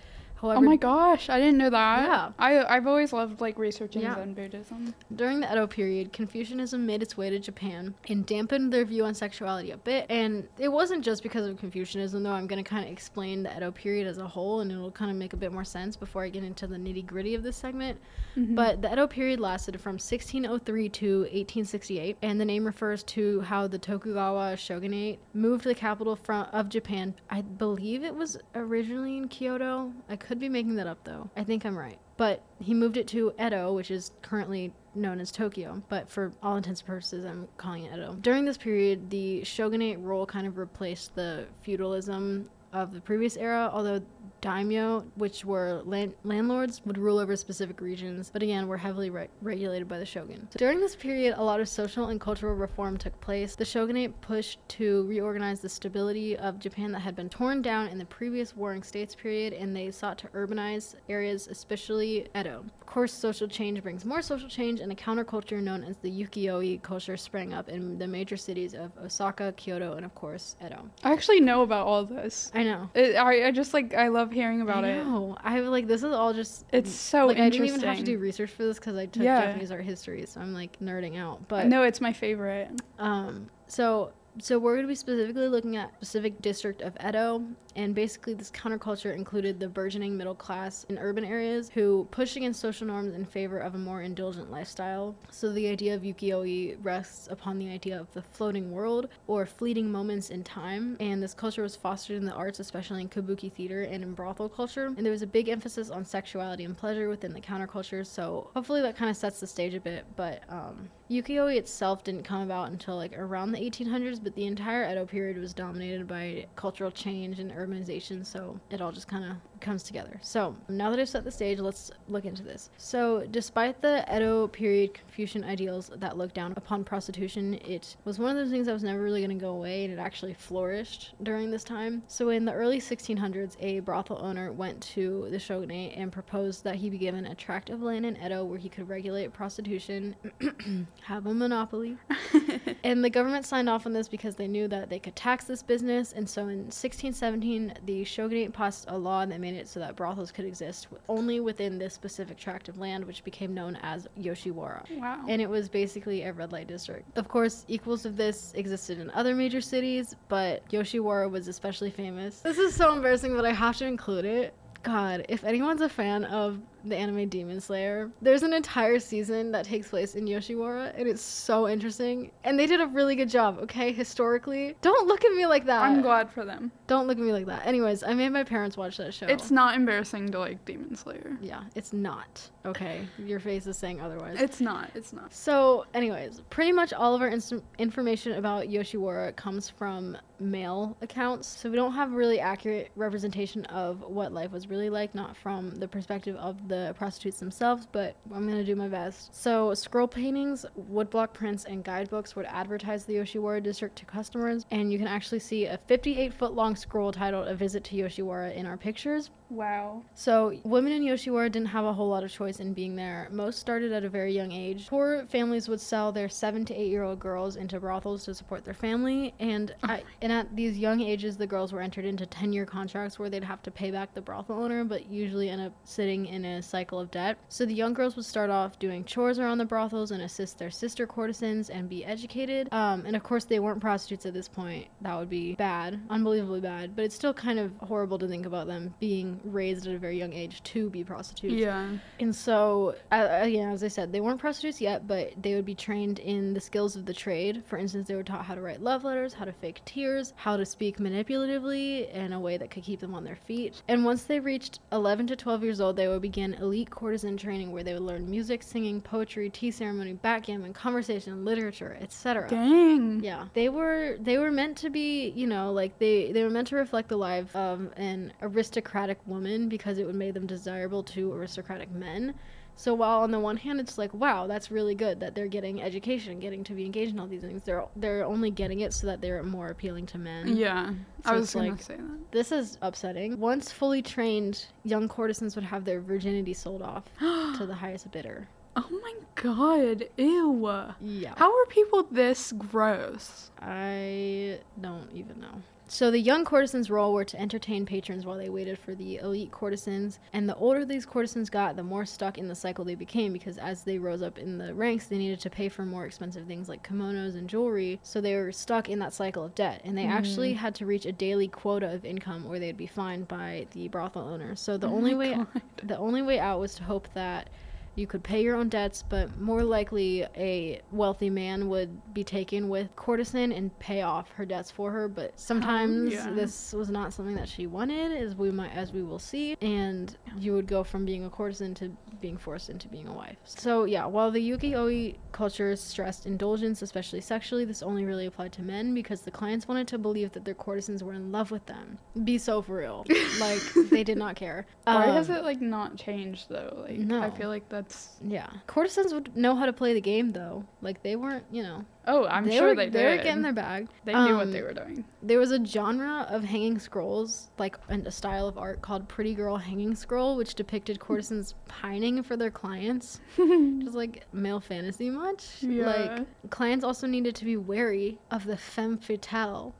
Oh my gosh, I didn't know that. Yeah. I I've always loved like researching Yeah. Zen Buddhism. During the Edo period, Confucianism made its way to Japan and dampened their view on sexuality a bit. And it wasn't just because of Confucianism, though. I'm going to kind of explain the Edo period as a whole, and it'll kind of make a bit more sense before I get into the nitty gritty of this segment. Mhm. But the Edo period lasted from 1603 to 1868, and the name refers to how the Tokugawa shogunate moved the capital from of Japan. I believe it was originally in Kyoto. I could be making that up though. I think I'm right. But he moved it to Edo, which is currently known as Tokyo, but for all intents and purposes, I'm calling it Edo. During this period, the shogunate rule kind of replaced the feudalism of the previous era, although daimyo, which were land- landlords, would rule over specific regions, but again, were heavily re- regulated by the shogun. During this period, a lot of social and cultural reform took place. The shogunate pushed to reorganize the stability of Japan that had been torn down in the previous warring states period, and they sought to urbanize areas, especially Edo. Of course, social change brings more social change, and a counterculture known as the ukiyo-e culture sprang up in the major cities of Osaka, Kyoto, and of course, Edo. I actually know about all this. I know. It, I I just like I love hearing about I it. know. I like this is all just It's so like I didn't even have to do research for this because I took Yeah. Japanese art history, so I'm like nerding out. But no, it's my favorite. um, so so we're going to be specifically looking at specific district of Edo, and basically this counterculture included the burgeoning middle class in urban areas who pushed against social norms in favor of a more indulgent lifestyle. So the idea of ukiyo-e rests upon the idea of the floating world or fleeting moments in time, and this culture was fostered in the arts, especially in kabuki theater and in brothel culture. And there was a big emphasis on sexuality and pleasure within the counterculture. So hopefully that kind of sets the stage a bit. But um, ukiyo-e itself didn't come about until like around the 1800s but the entire Edo period was dominated by cultural change and urbanization, so it all just kind of comes together. So, now that I've set the stage, let's look into this. So, despite the Edo period Confucian ideals that looked down upon prostitution, it was one of those things that was never really going to go away, and it actually flourished during this time. So, in the early 1600s, a brothel owner went to the shogunate and proposed that he be given a tract of land in Edo where he could regulate prostitution, have a monopoly. and the government signed off on this because they knew that they could tax this business. And so in 1617, the shogunate passed a law that made it so that brothels could exist only within this specific tract of land, which became known as Yoshiwara. Wow. And it was basically a red light district. Of course, equals of this existed in other major cities, but Yoshiwara was especially famous. This is so embarrassing, but I have to include it. God, if anyone's a fan of the anime Demon Slayer, there's an entire season that takes place in Yoshiwara, and it's so interesting. And they did a really good job, okay? Historically. Don't look at me like that. I'm glad for them. Don't look at me like that. Anyways, I made my parents watch that show. It's not embarrassing to like Demon Slayer. Yeah, it's not. Okay, your face is saying otherwise. It's not. It's not. So, anyways, pretty much all of our information about Yoshiwara comes from mail accounts. So, we don't have really accurate representation of what life was really like, not from the perspective of the prostitutes themselves, but I'm to do my best. So, scroll paintings, woodblock prints, and guidebooks would advertise the Yoshiwara district to customers, and you can actually see a 58 foot long scroll titled A Visit to Yoshiwara in our pictures. Wow. So, women in Yoshiwara didn't have a whole lot of choice in being there. Most started at a very young age. Poor families would sell their seven to eight year old girls into brothels to support their family, and at, and at these young ages, the girls were entered into 10 year contracts where they'd have to pay back the brothel owner, but usually end up sitting in a cycle of debt. So, the young girls would start off doing chores around the brothels and assist their sister courtesans and be educated. Um, and of course, they weren't prostitutes at this point. That would be bad, unbelievably bad, but it's still kind of horrible to think about them being raised at a very young age to be prostitutes. Yeah. And so, uh, again, as I said, they weren't prostitutes yet, but they would be trained in the skills of the trade. For instance, they were taught how to write love letters, how to fake tears, how to speak manipulatively in a way that could keep them on their feet. And once they reached 11 to 12 years old, they would begin elite courtesan training where they would learn music, singing, poetry, tea ceremony, backgammon, conversation, literature, etc. Dang. Yeah, they were they were meant to be, you know, like they they were meant to reflect the life of an aristocratic woman because it would make them desirable to aristocratic men. So while on the one hand it's like, wow, that's really good that they're getting education, getting to be engaged in all these things. They're they're only getting it so that they're more appealing to men. Yeah. I was gonna like- say that. This is upsetting. Once fully trained, young courtesans would have their virginity sold off to the highest bidder. Oh my god. Ew. Yeah. How are people this gross? I don't even know. So the young courtesans' role were to entertain patrons while they waited for the elite courtesans, and the older these courtesans got, the more stuck in the cycle they became because as they rose up in the ranks, they needed to pay for more expensive things like kimonos and jewelry, so they were stuck in that cycle of debt, and they mm-hmm. actually had to reach a daily quota of income or they'd be fined by the brothel owner. So the Oh only way God. the only way out was to hope that you could pay your own debts, but more likely a wealthy man would be taken with courtesan and pay off her debts for her. But sometimes yeah. this was not something that she wanted, as we might as we will see. And you would go from being a courtesan to being forced into being a wife. So yeah, while the ukiyo-e culture stressed indulgence, especially sexually, this only really applied to men because the clients wanted to believe that their courtesans were in love with them. Be so for real. like they did not care. Why has Um, it like not changed though? Like I feel like that's Yeah, courtesans would know how to play the game though. Like they weren't, you know, Oh, I'm they sure were, they they did. were getting their bag. they knew what Um, they were doing. There was a genre of hanging scrolls, like and a style of art called Pretty Girl Hanging Scroll, which depicted courtesans pining for their clients. Just like male fantasy much. Yeah. Like clients also needed to be wary of the femme fatale.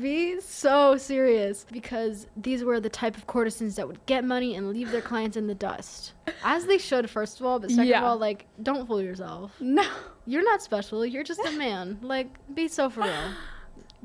Be so serious because these were the type of courtesans that would get money and leave their clients in the dust. As they should, first of all, but second Yeah. of all, like don't fool yourself. No. You're not special. You're just a man. Like, be so for real.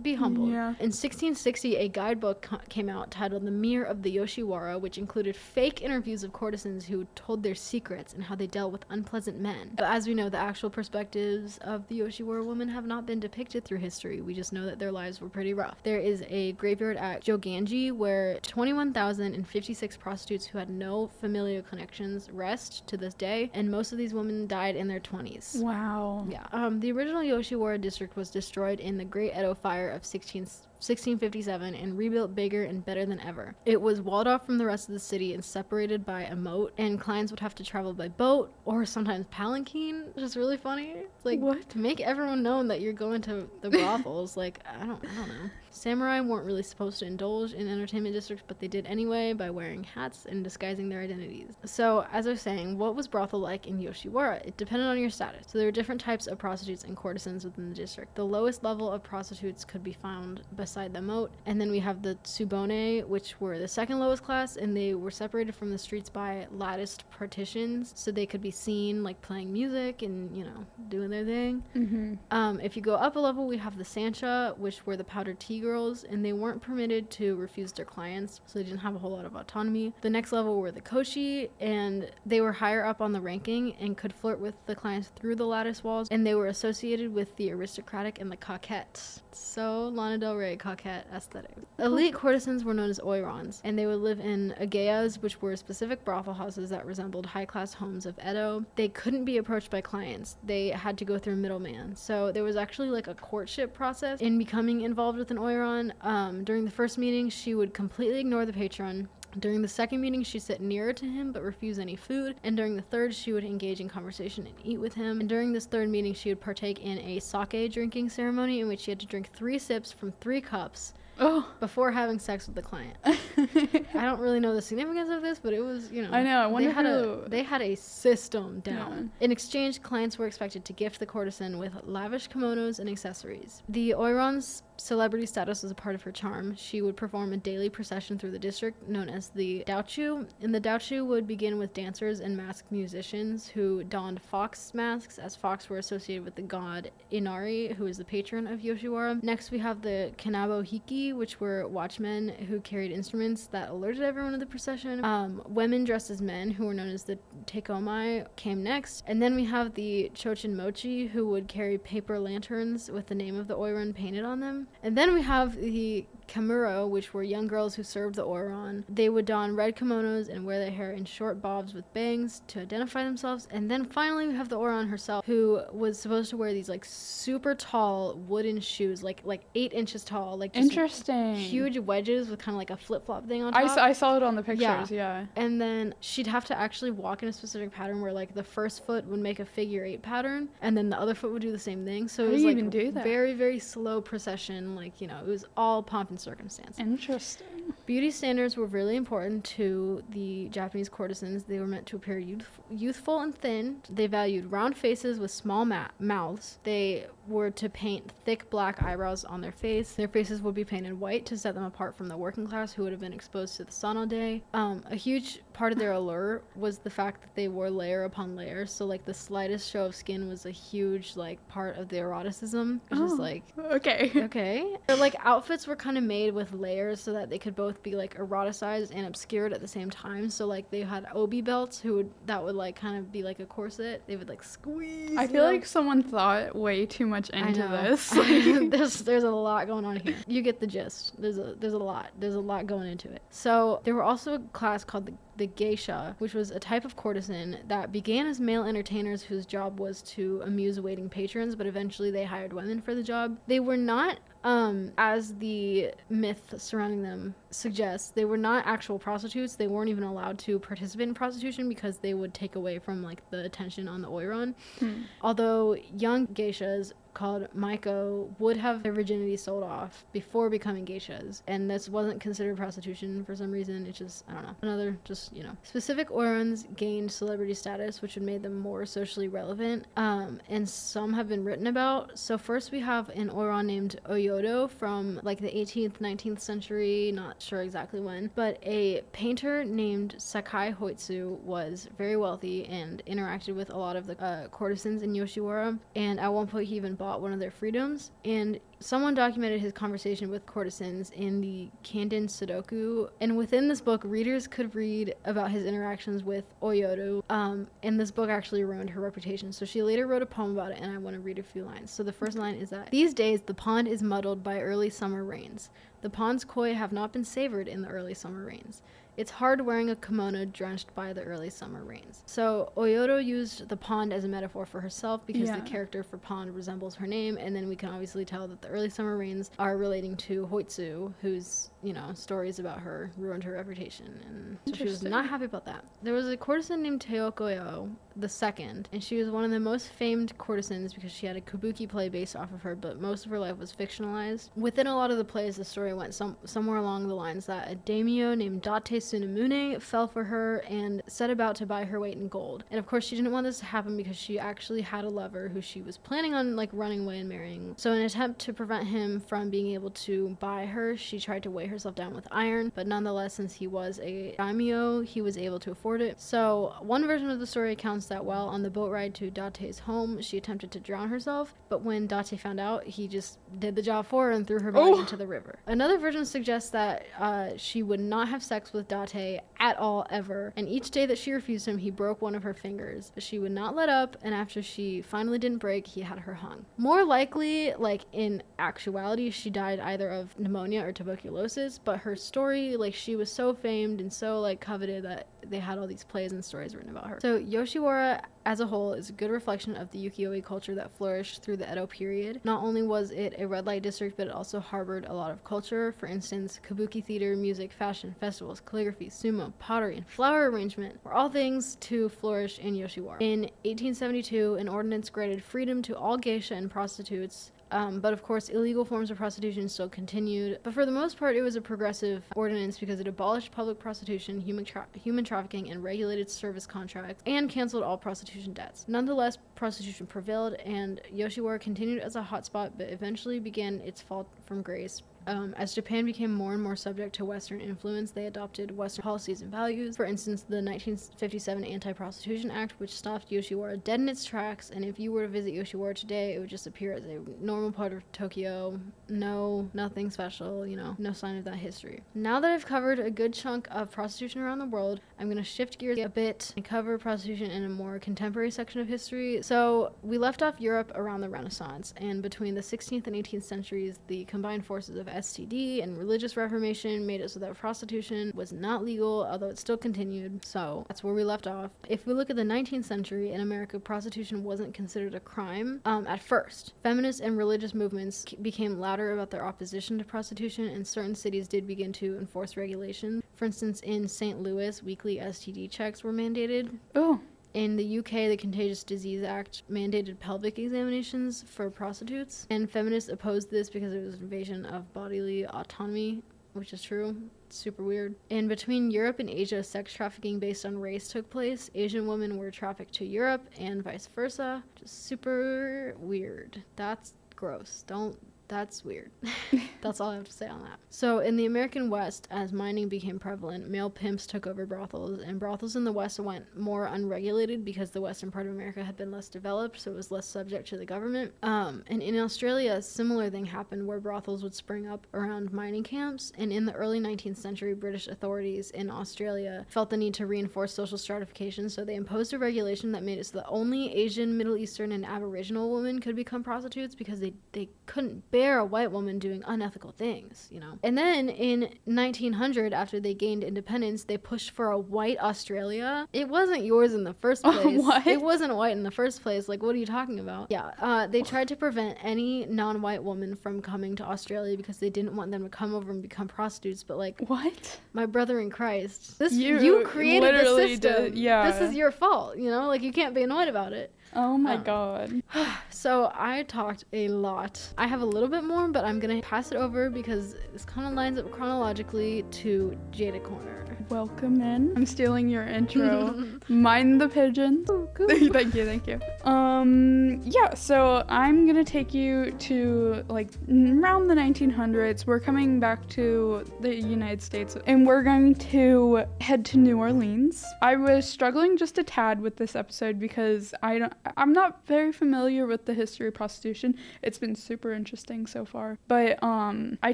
Be humble. Yeah. In 1660, a guidebook co- came out titled The Mirror of the Yoshiwara, which included fake interviews of courtesans who told their secrets and how they dealt with unpleasant men. But as we know, the actual perspectives of the Yoshiwara women have not been depicted through history. We just know that their lives were pretty rough. There is a graveyard at Jokanji where 21,056 prostitutes who had no familial connections rest to this day, and most of these women died in their 20s. Wow. Yeah. Um, the original Yoshiwara district was destroyed in the Great Edo Fire fire of 16, 1657 and rebuilt bigger and better than ever. It was walled off from the rest of the city and separated by a moat, and clients would have to travel by boat or sometimes palanquin, which is really funny. It's like What? to make everyone known that you're going to the brothels. like I don't, I don't know. Samurai weren't really supposed to indulge in entertainment districts, but they did anyway by wearing hats and disguising their identities. So, as I was saying, what was brothel like in Yoshiwara? It depended on your status. So, there were different types of prostitutes and courtesans within the district. The lowest level of prostitutes could be found beside the moat, and then we have the tsubone, which were the second lowest class, and they were separated from the streets by latticed partitions, so they could be seen like playing music and you know doing their thing. Mm-hmm. Um, if you go up a level, we have the Sancha, which were the powdered tea girls, and they weren't permitted to refuse their clients, so they didn't have a whole lot of autonomy. The next level were the Koshi, and they were higher up on the ranking and could flirt with the clients through the lattice walls, and they were associated with the aristocratic and the coquette. So Lana Del Rey coquette aesthetic. Elite courtesans were known as oirans, and they would live in ageyas, which were specific brothel houses that resembled high-class homes of Edo. They couldn't be approached by clients; they had to go through a middleman. So there was actually like a courtship process in becoming involved with an oiran. Um, during the first meeting, she would completely ignore the patron. During the second meeting, she'd sit nearer to him but refuse any food. And during the third, she would engage in conversation and eat with him. And during this third meeting, she would partake in a sake drinking ceremony in which she had to drink three sips from three cups Oh. before having sex with the client. I don't really know the significance of this, but it was, you know. I know, I wonder they had who- a they had a system down. In exchange, clients were expected to gift the courtesan with lavish kimonos and accessories. The Oiran's celebrity status was a part of her charm. She would perform a daily procession through the district known as the Daochu, and the Daochu would begin with dancers and masked musicians who donned fox masks, as fox were associated with the god Inari, who is the patron of Yoshiwara. Next, we have the Kanabo Hiki, which were watchmen who carried instruments that alerted everyone of the procession. Um, women dressed as men, who were known as the Tekomai, came next. And then we have the Chochin Mochi, who would carry paper lanterns with the name of the Oiran painted on them. And then we have the Kamuro, which were young girls who served the Oiran. They would don red kimonos and wear their hair in short bobs with bangs to identify themselves. And then finally, we have the Oiran herself, who was supposed to wear these like super tall wooden shoes, like like eight inches tall, like just Interesting. huge wedges with kind of like a flip flop thing on top. I, top. s- I saw it on the pictures. Yeah. yeah. and then she'd have to actually walk in a specific pattern where like the first foot would make a figure eight pattern and then the other foot would do the same thing. So How it was like even do that? very, very slow procession. Like, you know, it was all pomp and circumstance. Interesting. Beauty standards were really important to the Japanese courtesans. They were meant to appear youth- youthful and thin. They valued round faces with small ma- mouths. They were to paint thick black eyebrows on their face. Their faces would be painted white to set them apart from the working class who would have been exposed to the sun all day. Um, a huge part of their allure was the fact that they wore layer upon layer. So, like, the slightest show of skin was a huge, like, part of the eroticism, which is Oh. like, Okay. Okay. Their like outfits were kind of made with layers so that they could both be like eroticized and obscured at the same time. So like they had obi belts who would that would like kind of be like a corset. They would like squeeze. I feel know? like someone thought way too much into this. there's there's a lot going on here. You get the gist. There's a there's a lot. There's a lot going into it. So there were also a class called the the geisha, which was a type of courtesan that began as male entertainers whose job was to amuse waiting patrons, but eventually they hired women for the job. They were not um, as the myth surrounding them suggests, they were not actual prostitutes. They weren't even allowed to participate in prostitution because they would take away from like the attention on the oiran. Hmm. Although young geishas called Maiko would have their virginity sold off before becoming geishas, and this wasn't considered prostitution for some reason. It's just I don't know. Another just you know specific oirans gained celebrity status, which made them more socially relevant, um, and some have been written about. So first we have an oiran named Oyodo from like the 18th, 19th century, not sure exactly when, but a painter named Sakai Hoitsu was very wealthy and interacted with a lot of the uh, courtesans in Yoshiwara, and at one point he even bought one of their freedoms. And someone documented his conversation with courtesans in the Kanden Sudoku, and within this book, readers could read about his interactions with Oyodo. Um, and this book actually ruined her reputation, so she later wrote a poem about it, and I want to read a few lines. So the first line is that these days the pond is muddled by early summer rains. The pond's koi have not been savored in the early summer rains. It's hard wearing a kimono drenched by the early summer rains. So Oyodo used the pond as a metaphor for herself because Yeah. the character for pond resembles her name, and then we can obviously tell that the early summer rains are relating to Hoitsu, whose you know stories about her ruined her reputation, and so she was not happy about that. There was a courtesan named Teokoyo the second, and she was one of the most famed courtesans because she had a kabuki play based off of her, but most of her life was fictionalized. Within a lot of the plays, the story went some somewhere along the lines that a daimyo named Date Tsunamune fell for her and set about to buy her weight in gold. And of course, she didn't want this to happen because she actually had a lover who she was planning on like running away and marrying. So, in an attempt to prevent him from being able to buy her, she tried to weigh herself down with iron. But nonetheless, since he was a daimyo, he was able to afford it. So, one version of the story accounts that while on the boat ride to Date's home, she attempted to drown herself. But when Date found out, he just did the job for her and threw her body Oh. into the river. Another version suggests that uh, she would not have sex with Date at all ever, and each day that she refused him, he broke one of her fingers. But she would not let up, and after she finally didn't break, he had her hung. More likely, like in actuality, she died either of pneumonia or tuberculosis, but her story, like she was so famed and so like coveted that they had all these plays and stories written about her. So Yoshiwara as a whole is a good reflection of the ukiyo-e culture that flourished through the Edo period. Not only was it a red light district, but it also harbored a lot of culture. For instance, kabuki theater, music, fashion, festivals, calligraphy, sumo, pottery, and flower arrangement were all things to flourish in Yoshiwara. In 1872, an ordinance granted freedom to all geisha and prostitutes um, but of course, illegal forms of prostitution still continued. But for the most part, it was a progressive ordinance because it abolished public prostitution, human, tra- human trafficking, and regulated service contracts, and canceled all prostitution debts. Nonetheless, prostitution prevailed, and Yoshiwara continued as a hotspot, but eventually began its fall from grace. Um, as Japan became more and more subject to Western influence, they adopted Western policies and values. For instance, the 1957 Anti Prostitution Act, which stopped Yoshiwara dead in its tracks, and if you were to visit Yoshiwara today, it would just appear as a normal part of Tokyo. No, nothing special, you know, no sign of that history. Now that I've covered a good chunk of prostitution around the world, I'm going to shift gears a bit and cover prostitution in a more contemporary section of history. So, we left off Europe around the Renaissance, and between the 16th and 18th centuries, the combined forces of STD and religious reformation made it so that prostitution was not legal, although it still continued. So that's where we left off. If we look at the 19th century in America, prostitution wasn't considered a crime um, at first. Feminist and religious movements became louder about their opposition to prostitution, and certain cities did begin to enforce regulations. For instance, in St. Louis, weekly STD checks were mandated. Oh, In the UK, the Contagious Disease Act mandated pelvic examinations for prostitutes, and feminists opposed this because it was an invasion of bodily autonomy, which is true. Super weird. And between Europe and Asia, sex trafficking based on race took place. Asian women were trafficked to Europe and vice versa, is super weird. That's gross. Don't. That's weird. That's all I have to say on that. So, in the American West, as mining became prevalent, male pimps took over brothels, and brothels in the West went more unregulated because the western part of America had been less developed, so it was less subject to the government. Um, and in Australia, a similar thing happened where brothels would spring up around mining camps. And in the early 19th century, British authorities in Australia felt the need to reinforce social stratification, so they imposed a regulation that made it so that only Asian, Middle Eastern, and Aboriginal women could become prostitutes because they, they couldn't bear a white woman doing unethical things, you know. And then in 1900, after they gained independence, they pushed for a white Australia. It wasn't yours in the first place. what? It wasn't white in the first place. Like, what are you talking about? Yeah, uh, they tried to prevent any non-white woman from coming to Australia because they didn't want them to come over and become prostitutes. But like, what? my brother in Christ, this You you, created the system. did- yeah. this is your fault. You know, like you can't be annoyed about it. Oh my Um, god. So I talked a lot. I have a little bit more, but I'm gonna pass it over because this kind of lines up chronologically to Jada Corner. Welcome in. I'm stealing your intro. Mind the pigeons. thank you, thank you. Um, yeah, so I'm gonna take you to like around the 1900s. We're coming back to the United States and we're going to head to New Orleans. I was struggling just a tad with this episode because I don't, I'm not very familiar with the history of prostitution. It's been super interesting so far. But um, I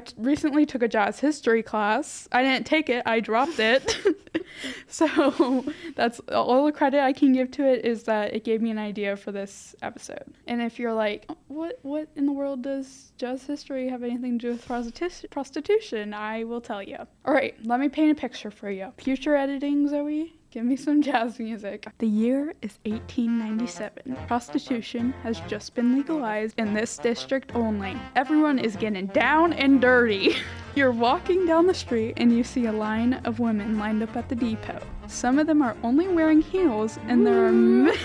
t- recently took a jazz history class. I didn't take it, I dropped it. so that's all the credit I can give to it is that it gave me an idea for this episode. And if you're like, what what in the world does jazz history have anything to do with prostitu- prostitution? I will tell you. All right, let me paint a picture for you. Future editing, Zoe. Give me some jazz music. The year is 1897. Prostitution has just been legalized in this district only. Everyone is getting down and dirty. You're walking down the street and you see a line of women lined up at the depot. Some of them are only wearing heels, and there are men,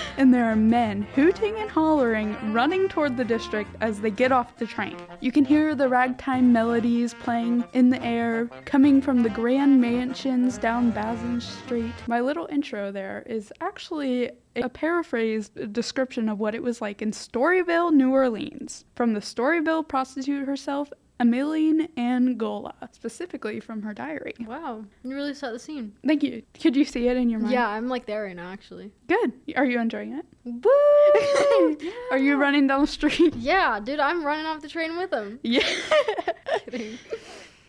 and there are men hooting and hollering, running toward the district as they get off the train. You can hear the ragtime melodies playing in the air, coming from the grand mansions down Basin Street. My little intro there is actually a paraphrased description of what it was like in Storyville, New Orleans, from the Storyville prostitute herself Emmeline Angola, specifically from her diary. Wow, you really set the scene. Thank you. Could you see it in your mind? Yeah, I'm like there right now, actually. Good. Are you enjoying it? Woo! Are you running down the street? Yeah, dude, I'm running off the train with him. Yeah. Kidding.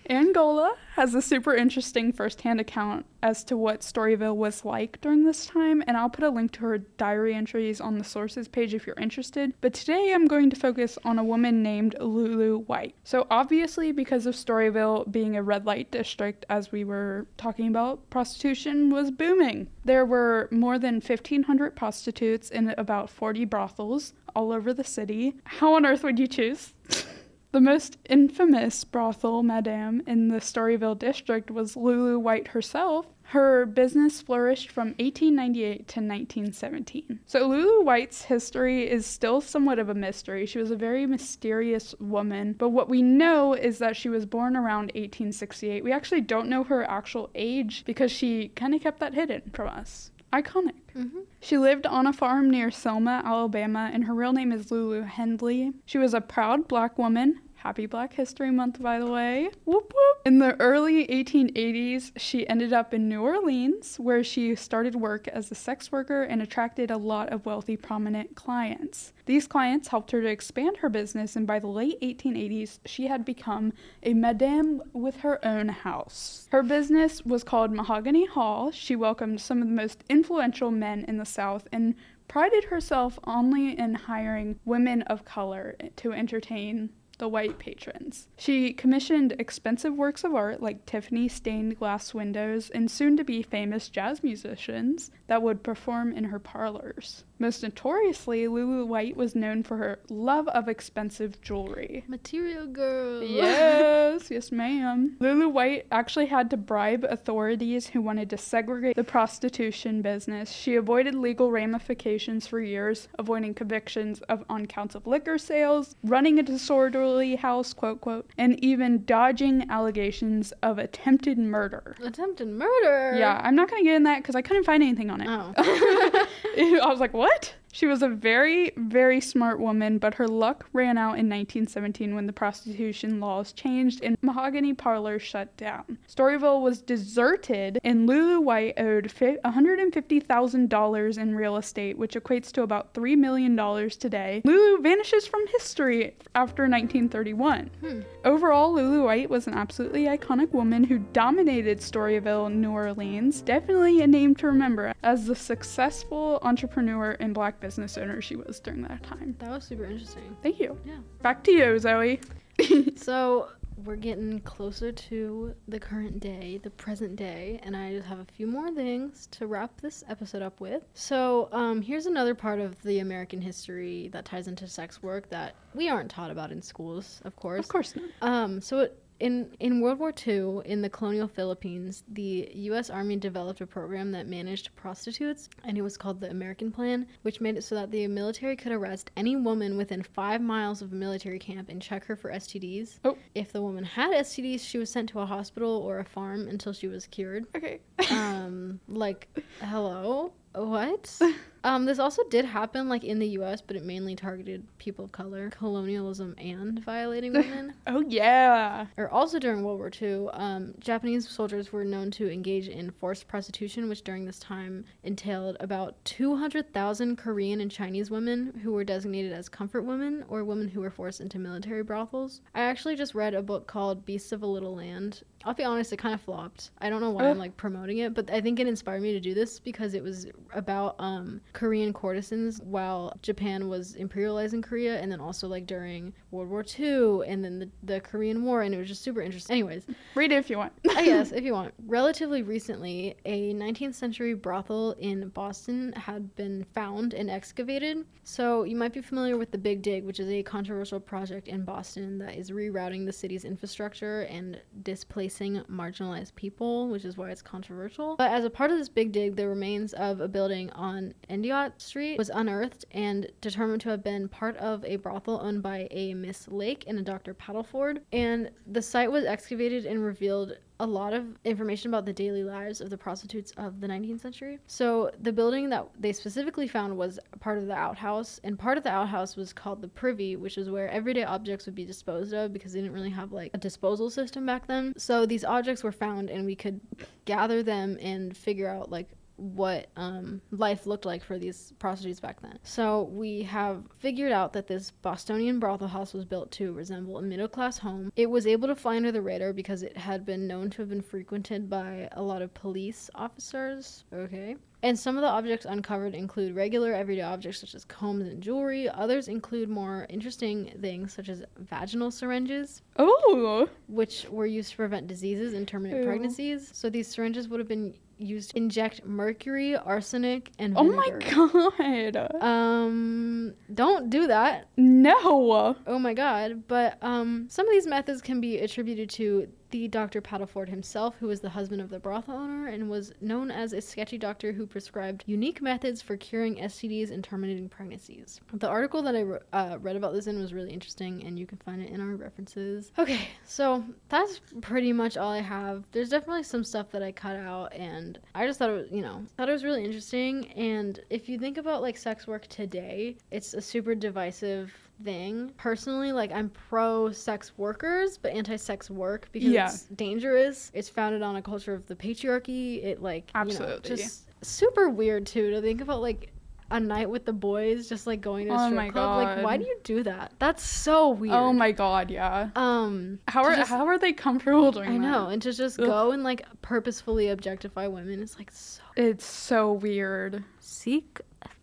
Angola has a super interesting firsthand account as to what Storyville was like during this time, and I'll put a link to her diary entries on the sources page if you're interested. But today I'm going to focus on a woman named Lulu White. So, obviously, because of Storyville being a red light district, as we were talking about, prostitution was booming. There were more than 1,500 prostitutes in about 40 brothels all over the city. How on earth would you choose? The most infamous brothel madame in the Storyville district was Lulu White herself. Her business flourished from 1898 to 1917. So, Lulu White's history is still somewhat of a mystery. She was a very mysterious woman, but what we know is that she was born around 1868. We actually don't know her actual age because she kind of kept that hidden from us. Iconic. Mm-hmm. She lived on a farm near Selma, Alabama, and her real name is Lulu Hendley. She was a proud black woman. Happy Black History Month, by the way. Whoop whoop. In the early 1880s, she ended up in New Orleans, where she started work as a sex worker and attracted a lot of wealthy, prominent clients. These clients helped her to expand her business, and by the late 1880s, she had become a madame with her own house. Her business was called Mahogany Hall. She welcomed some of the most influential men in the South and prided herself only in hiring women of color to entertain the white patrons. She commissioned expensive works of art like Tiffany stained glass windows and soon to be famous jazz musicians that would perform in her parlors. Most notoriously, Lulu White was known for her love of expensive jewelry. Material girl. Yes, yes, ma'am. Lulu White actually had to bribe authorities who wanted to segregate the prostitution business. She avoided legal ramifications for years, avoiding convictions of on counts of liquor sales, running a disorderly house, quote quote, and even dodging allegations of attempted murder. Attempted murder. Yeah, I'm not gonna get in that because I couldn't find anything on it. Oh. I was like, what? What? She was a very, very smart woman, but her luck ran out in 1917 when the prostitution laws changed and Mahogany parlors shut down. Storyville was deserted, and Lulu White owed $150,000 in real estate, which equates to about $3 million today. Lulu vanishes from history after 1931. Hmm. Overall, Lulu White was an absolutely iconic woman who dominated Storyville, New Orleans. Definitely a name to remember as the successful entrepreneur and black business owner she was during that time. That was super interesting. Thank you. Yeah. Back to you, Zoe. So we're getting closer to the current day, the present day, and I just have a few more things to wrap this episode up with. So, um, here's another part of the American history that ties into sex work that we aren't taught about in schools, of course. of course not. Um, so it, in in World War II, in the colonial Philippines, the U.S. Army developed a program that managed prostitutes, and it was called the American Plan, which made it so that the military could arrest any woman within five miles of a military camp and check her for STDs. Oh. If the woman had STDs, she was sent to a hospital or a farm until she was cured. Okay. Um, like, hello, what? Um, this also did happen like in the U.S., but it mainly targeted people of color, colonialism, and violating women. Oh yeah. or also during World War II, um, Japanese soldiers were known to engage in forced prostitution, which during this time entailed about 200,000 Korean and Chinese women who were designated as comfort women or women who were forced into military brothels. I actually just read a book called Beasts of a Little Land. I'll be honest, it kind of flopped. I don't know why I'm like promoting it, but I think it inspired me to do this because it was about um, Korean courtesans while Japan was imperializing Korea, and then also like during World War II, and then the, the Korean War, and it was just super interesting. Anyways, Read it if you want. Uh, I guess if you want. Relatively recently, a 19th century brothel in Boston had been found and excavated. So you might be familiar with the Big Dig, which is a controversial project in Boston that is rerouting the city's infrastructure and displacing marginalized people, which is why it's controversial. But as a part of this Big Dig, the remains of a building on Endicott Street was unearthed and determined to have been part of a brothel owned by a Miss Lake and a Dr. Paddleford. And the site was excavated and revealed a lot of information about the daily lives of the prostitutes of the 19th century. So the building that they specifically found was part of the outhouse, and part of the outhouse was called the privy, which is where everyday objects would be disposed of because they didn't really have like a disposal system back then. So these objects were found, and we could gather them and figure out like what um, life looked like for these prostitutes back then. So we have figured out that this Bostonian brothel house was built to resemble a middle class home. It was able to fly under the radar because it had been known to have been frequented by a lot of police officers. Okay. And some of the objects uncovered include regular everyday objects such as combs and jewelry. Others include more interesting things such as vaginal syringes, Oh. which were used to prevent diseases and terminate Ew. pregnancies. So these syringes would have been used to inject mercury, arsenic, and Oh my god. Um, don't do that. no. Oh my god. But um, some of these methods can be attributed to the Dr. Paddleford himself, who was the husband of the brothel owner and was known as a sketchy doctor who prescribed unique methods for curing STDs and terminating pregnancies. The article that I uh, read about this in was really interesting, and you can find it in our references. Okay, so that's pretty much all I have. There's definitely some stuff that I cut out, and I just thought it was, you know, thought it was really interesting. And if you think about like sex work today, it's a super divisive thing. Personally, like I'm pro sex workers, but anti sex work because Yeah. it's dangerous. It's founded on a culture of the patriarchy. It like you know, Absolutely. just super weird too to think about like a night with the boys just like going to a Oh strip my club. Like why do you do that? That's so weird. Oh my god, yeah. um How are just- how are they comfortable doing that? I know, and to just Ugh. go and like purposefully objectify women is like so It's so weird. seek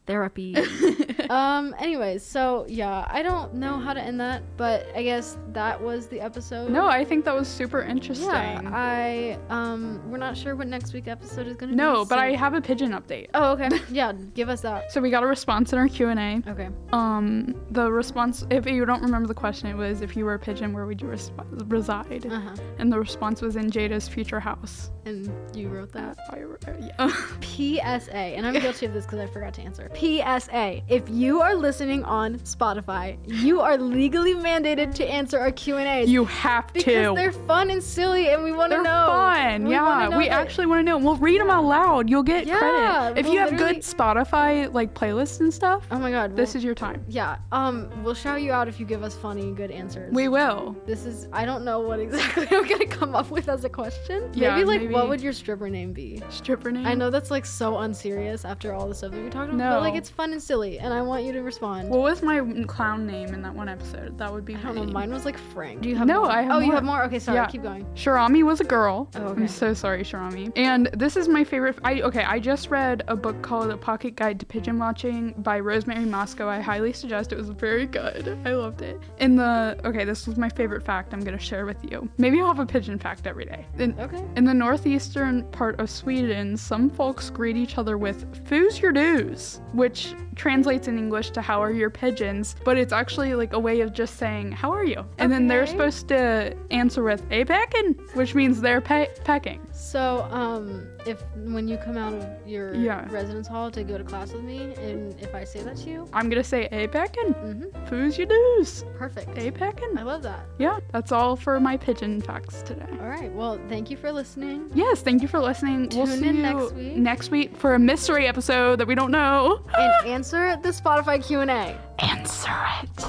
therapy. um anyways, so yeah, I don't know how to end that, but I guess that was the episode. no, I think that was super interesting. Yeah, I um we're not sure what next week episode is gonna be. no, but so- I have a pigeon update. Oh, okay. Yeah, give us that. So we got a response in our Q&A. Okay. Um, the response, if you don't remember the question, it was if you were a pigeon, where would you res- reside? Uh-huh. And the response was in Jada's future house. And you wrote that. I, wrote, yeah. PSA, and I'm guilty of this because I forgot to answer. PSA: If you are listening on Spotify, you are legally mandated to answer our Q and A's you have because to. Because they're fun and silly, and we want to know. They're fun. We yeah, know we that- actually want to know. We'll read them out loud. You'll get Yeah, credit. If we'll you have good Spotify like playlists and stuff, Oh my God! this well, is your time. yeah. Um, we'll shout you out if you give us funny, good answers. We will. This is. I don't know what exactly I'm gonna come up with as a question. Yeah, maybe like maybe- what would your stripper name be? Stripper name. I know that's like so unserious after all the stuff that we talked about, but like it's fun and silly, and I want you to respond. What was my clown name in that one episode? That would be. I don't know. name. Mine was like Frank. Do you have No, more? I have Oh, you more. have more. Okay, sorry. Yeah. Keep going. Shirami was a girl. Oh, okay. I'm so sorry, Shirami. And this is my favorite. I okay. I just read a book called A Pocket Guide to Pigeon Watching by Rosemary Mosco. I highly suggest. It was very good. I loved it. In the okay, this was my favorite fact. I'm gonna share with you. Maybe I'll have a pigeon fact every day. In, Okay. in the northeastern part of Sweden, some folks greet each other with "Foos your doos," which translates in English to "How are your pigeons?" But it's actually like a way of just saying "How are you?" And then they're supposed to answer with "A pecking," which means they're pe- pecking. So, um, if when you come out of your Yeah. residence hall to go to class with me, and if I say that to you, I'm gonna say APECin. mm-hmm, Foos you doos. perfect. APECin. I love that. Yeah, that's all for my pigeon facts today. All right. Well, thank you for listening. Yes, thank you for listening. we'll Tune see in next week. next week for a mystery episode that we don't know. and answer the Spotify Q&A. Answer it.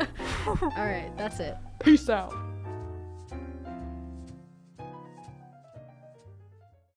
All right, that's it. Peace out.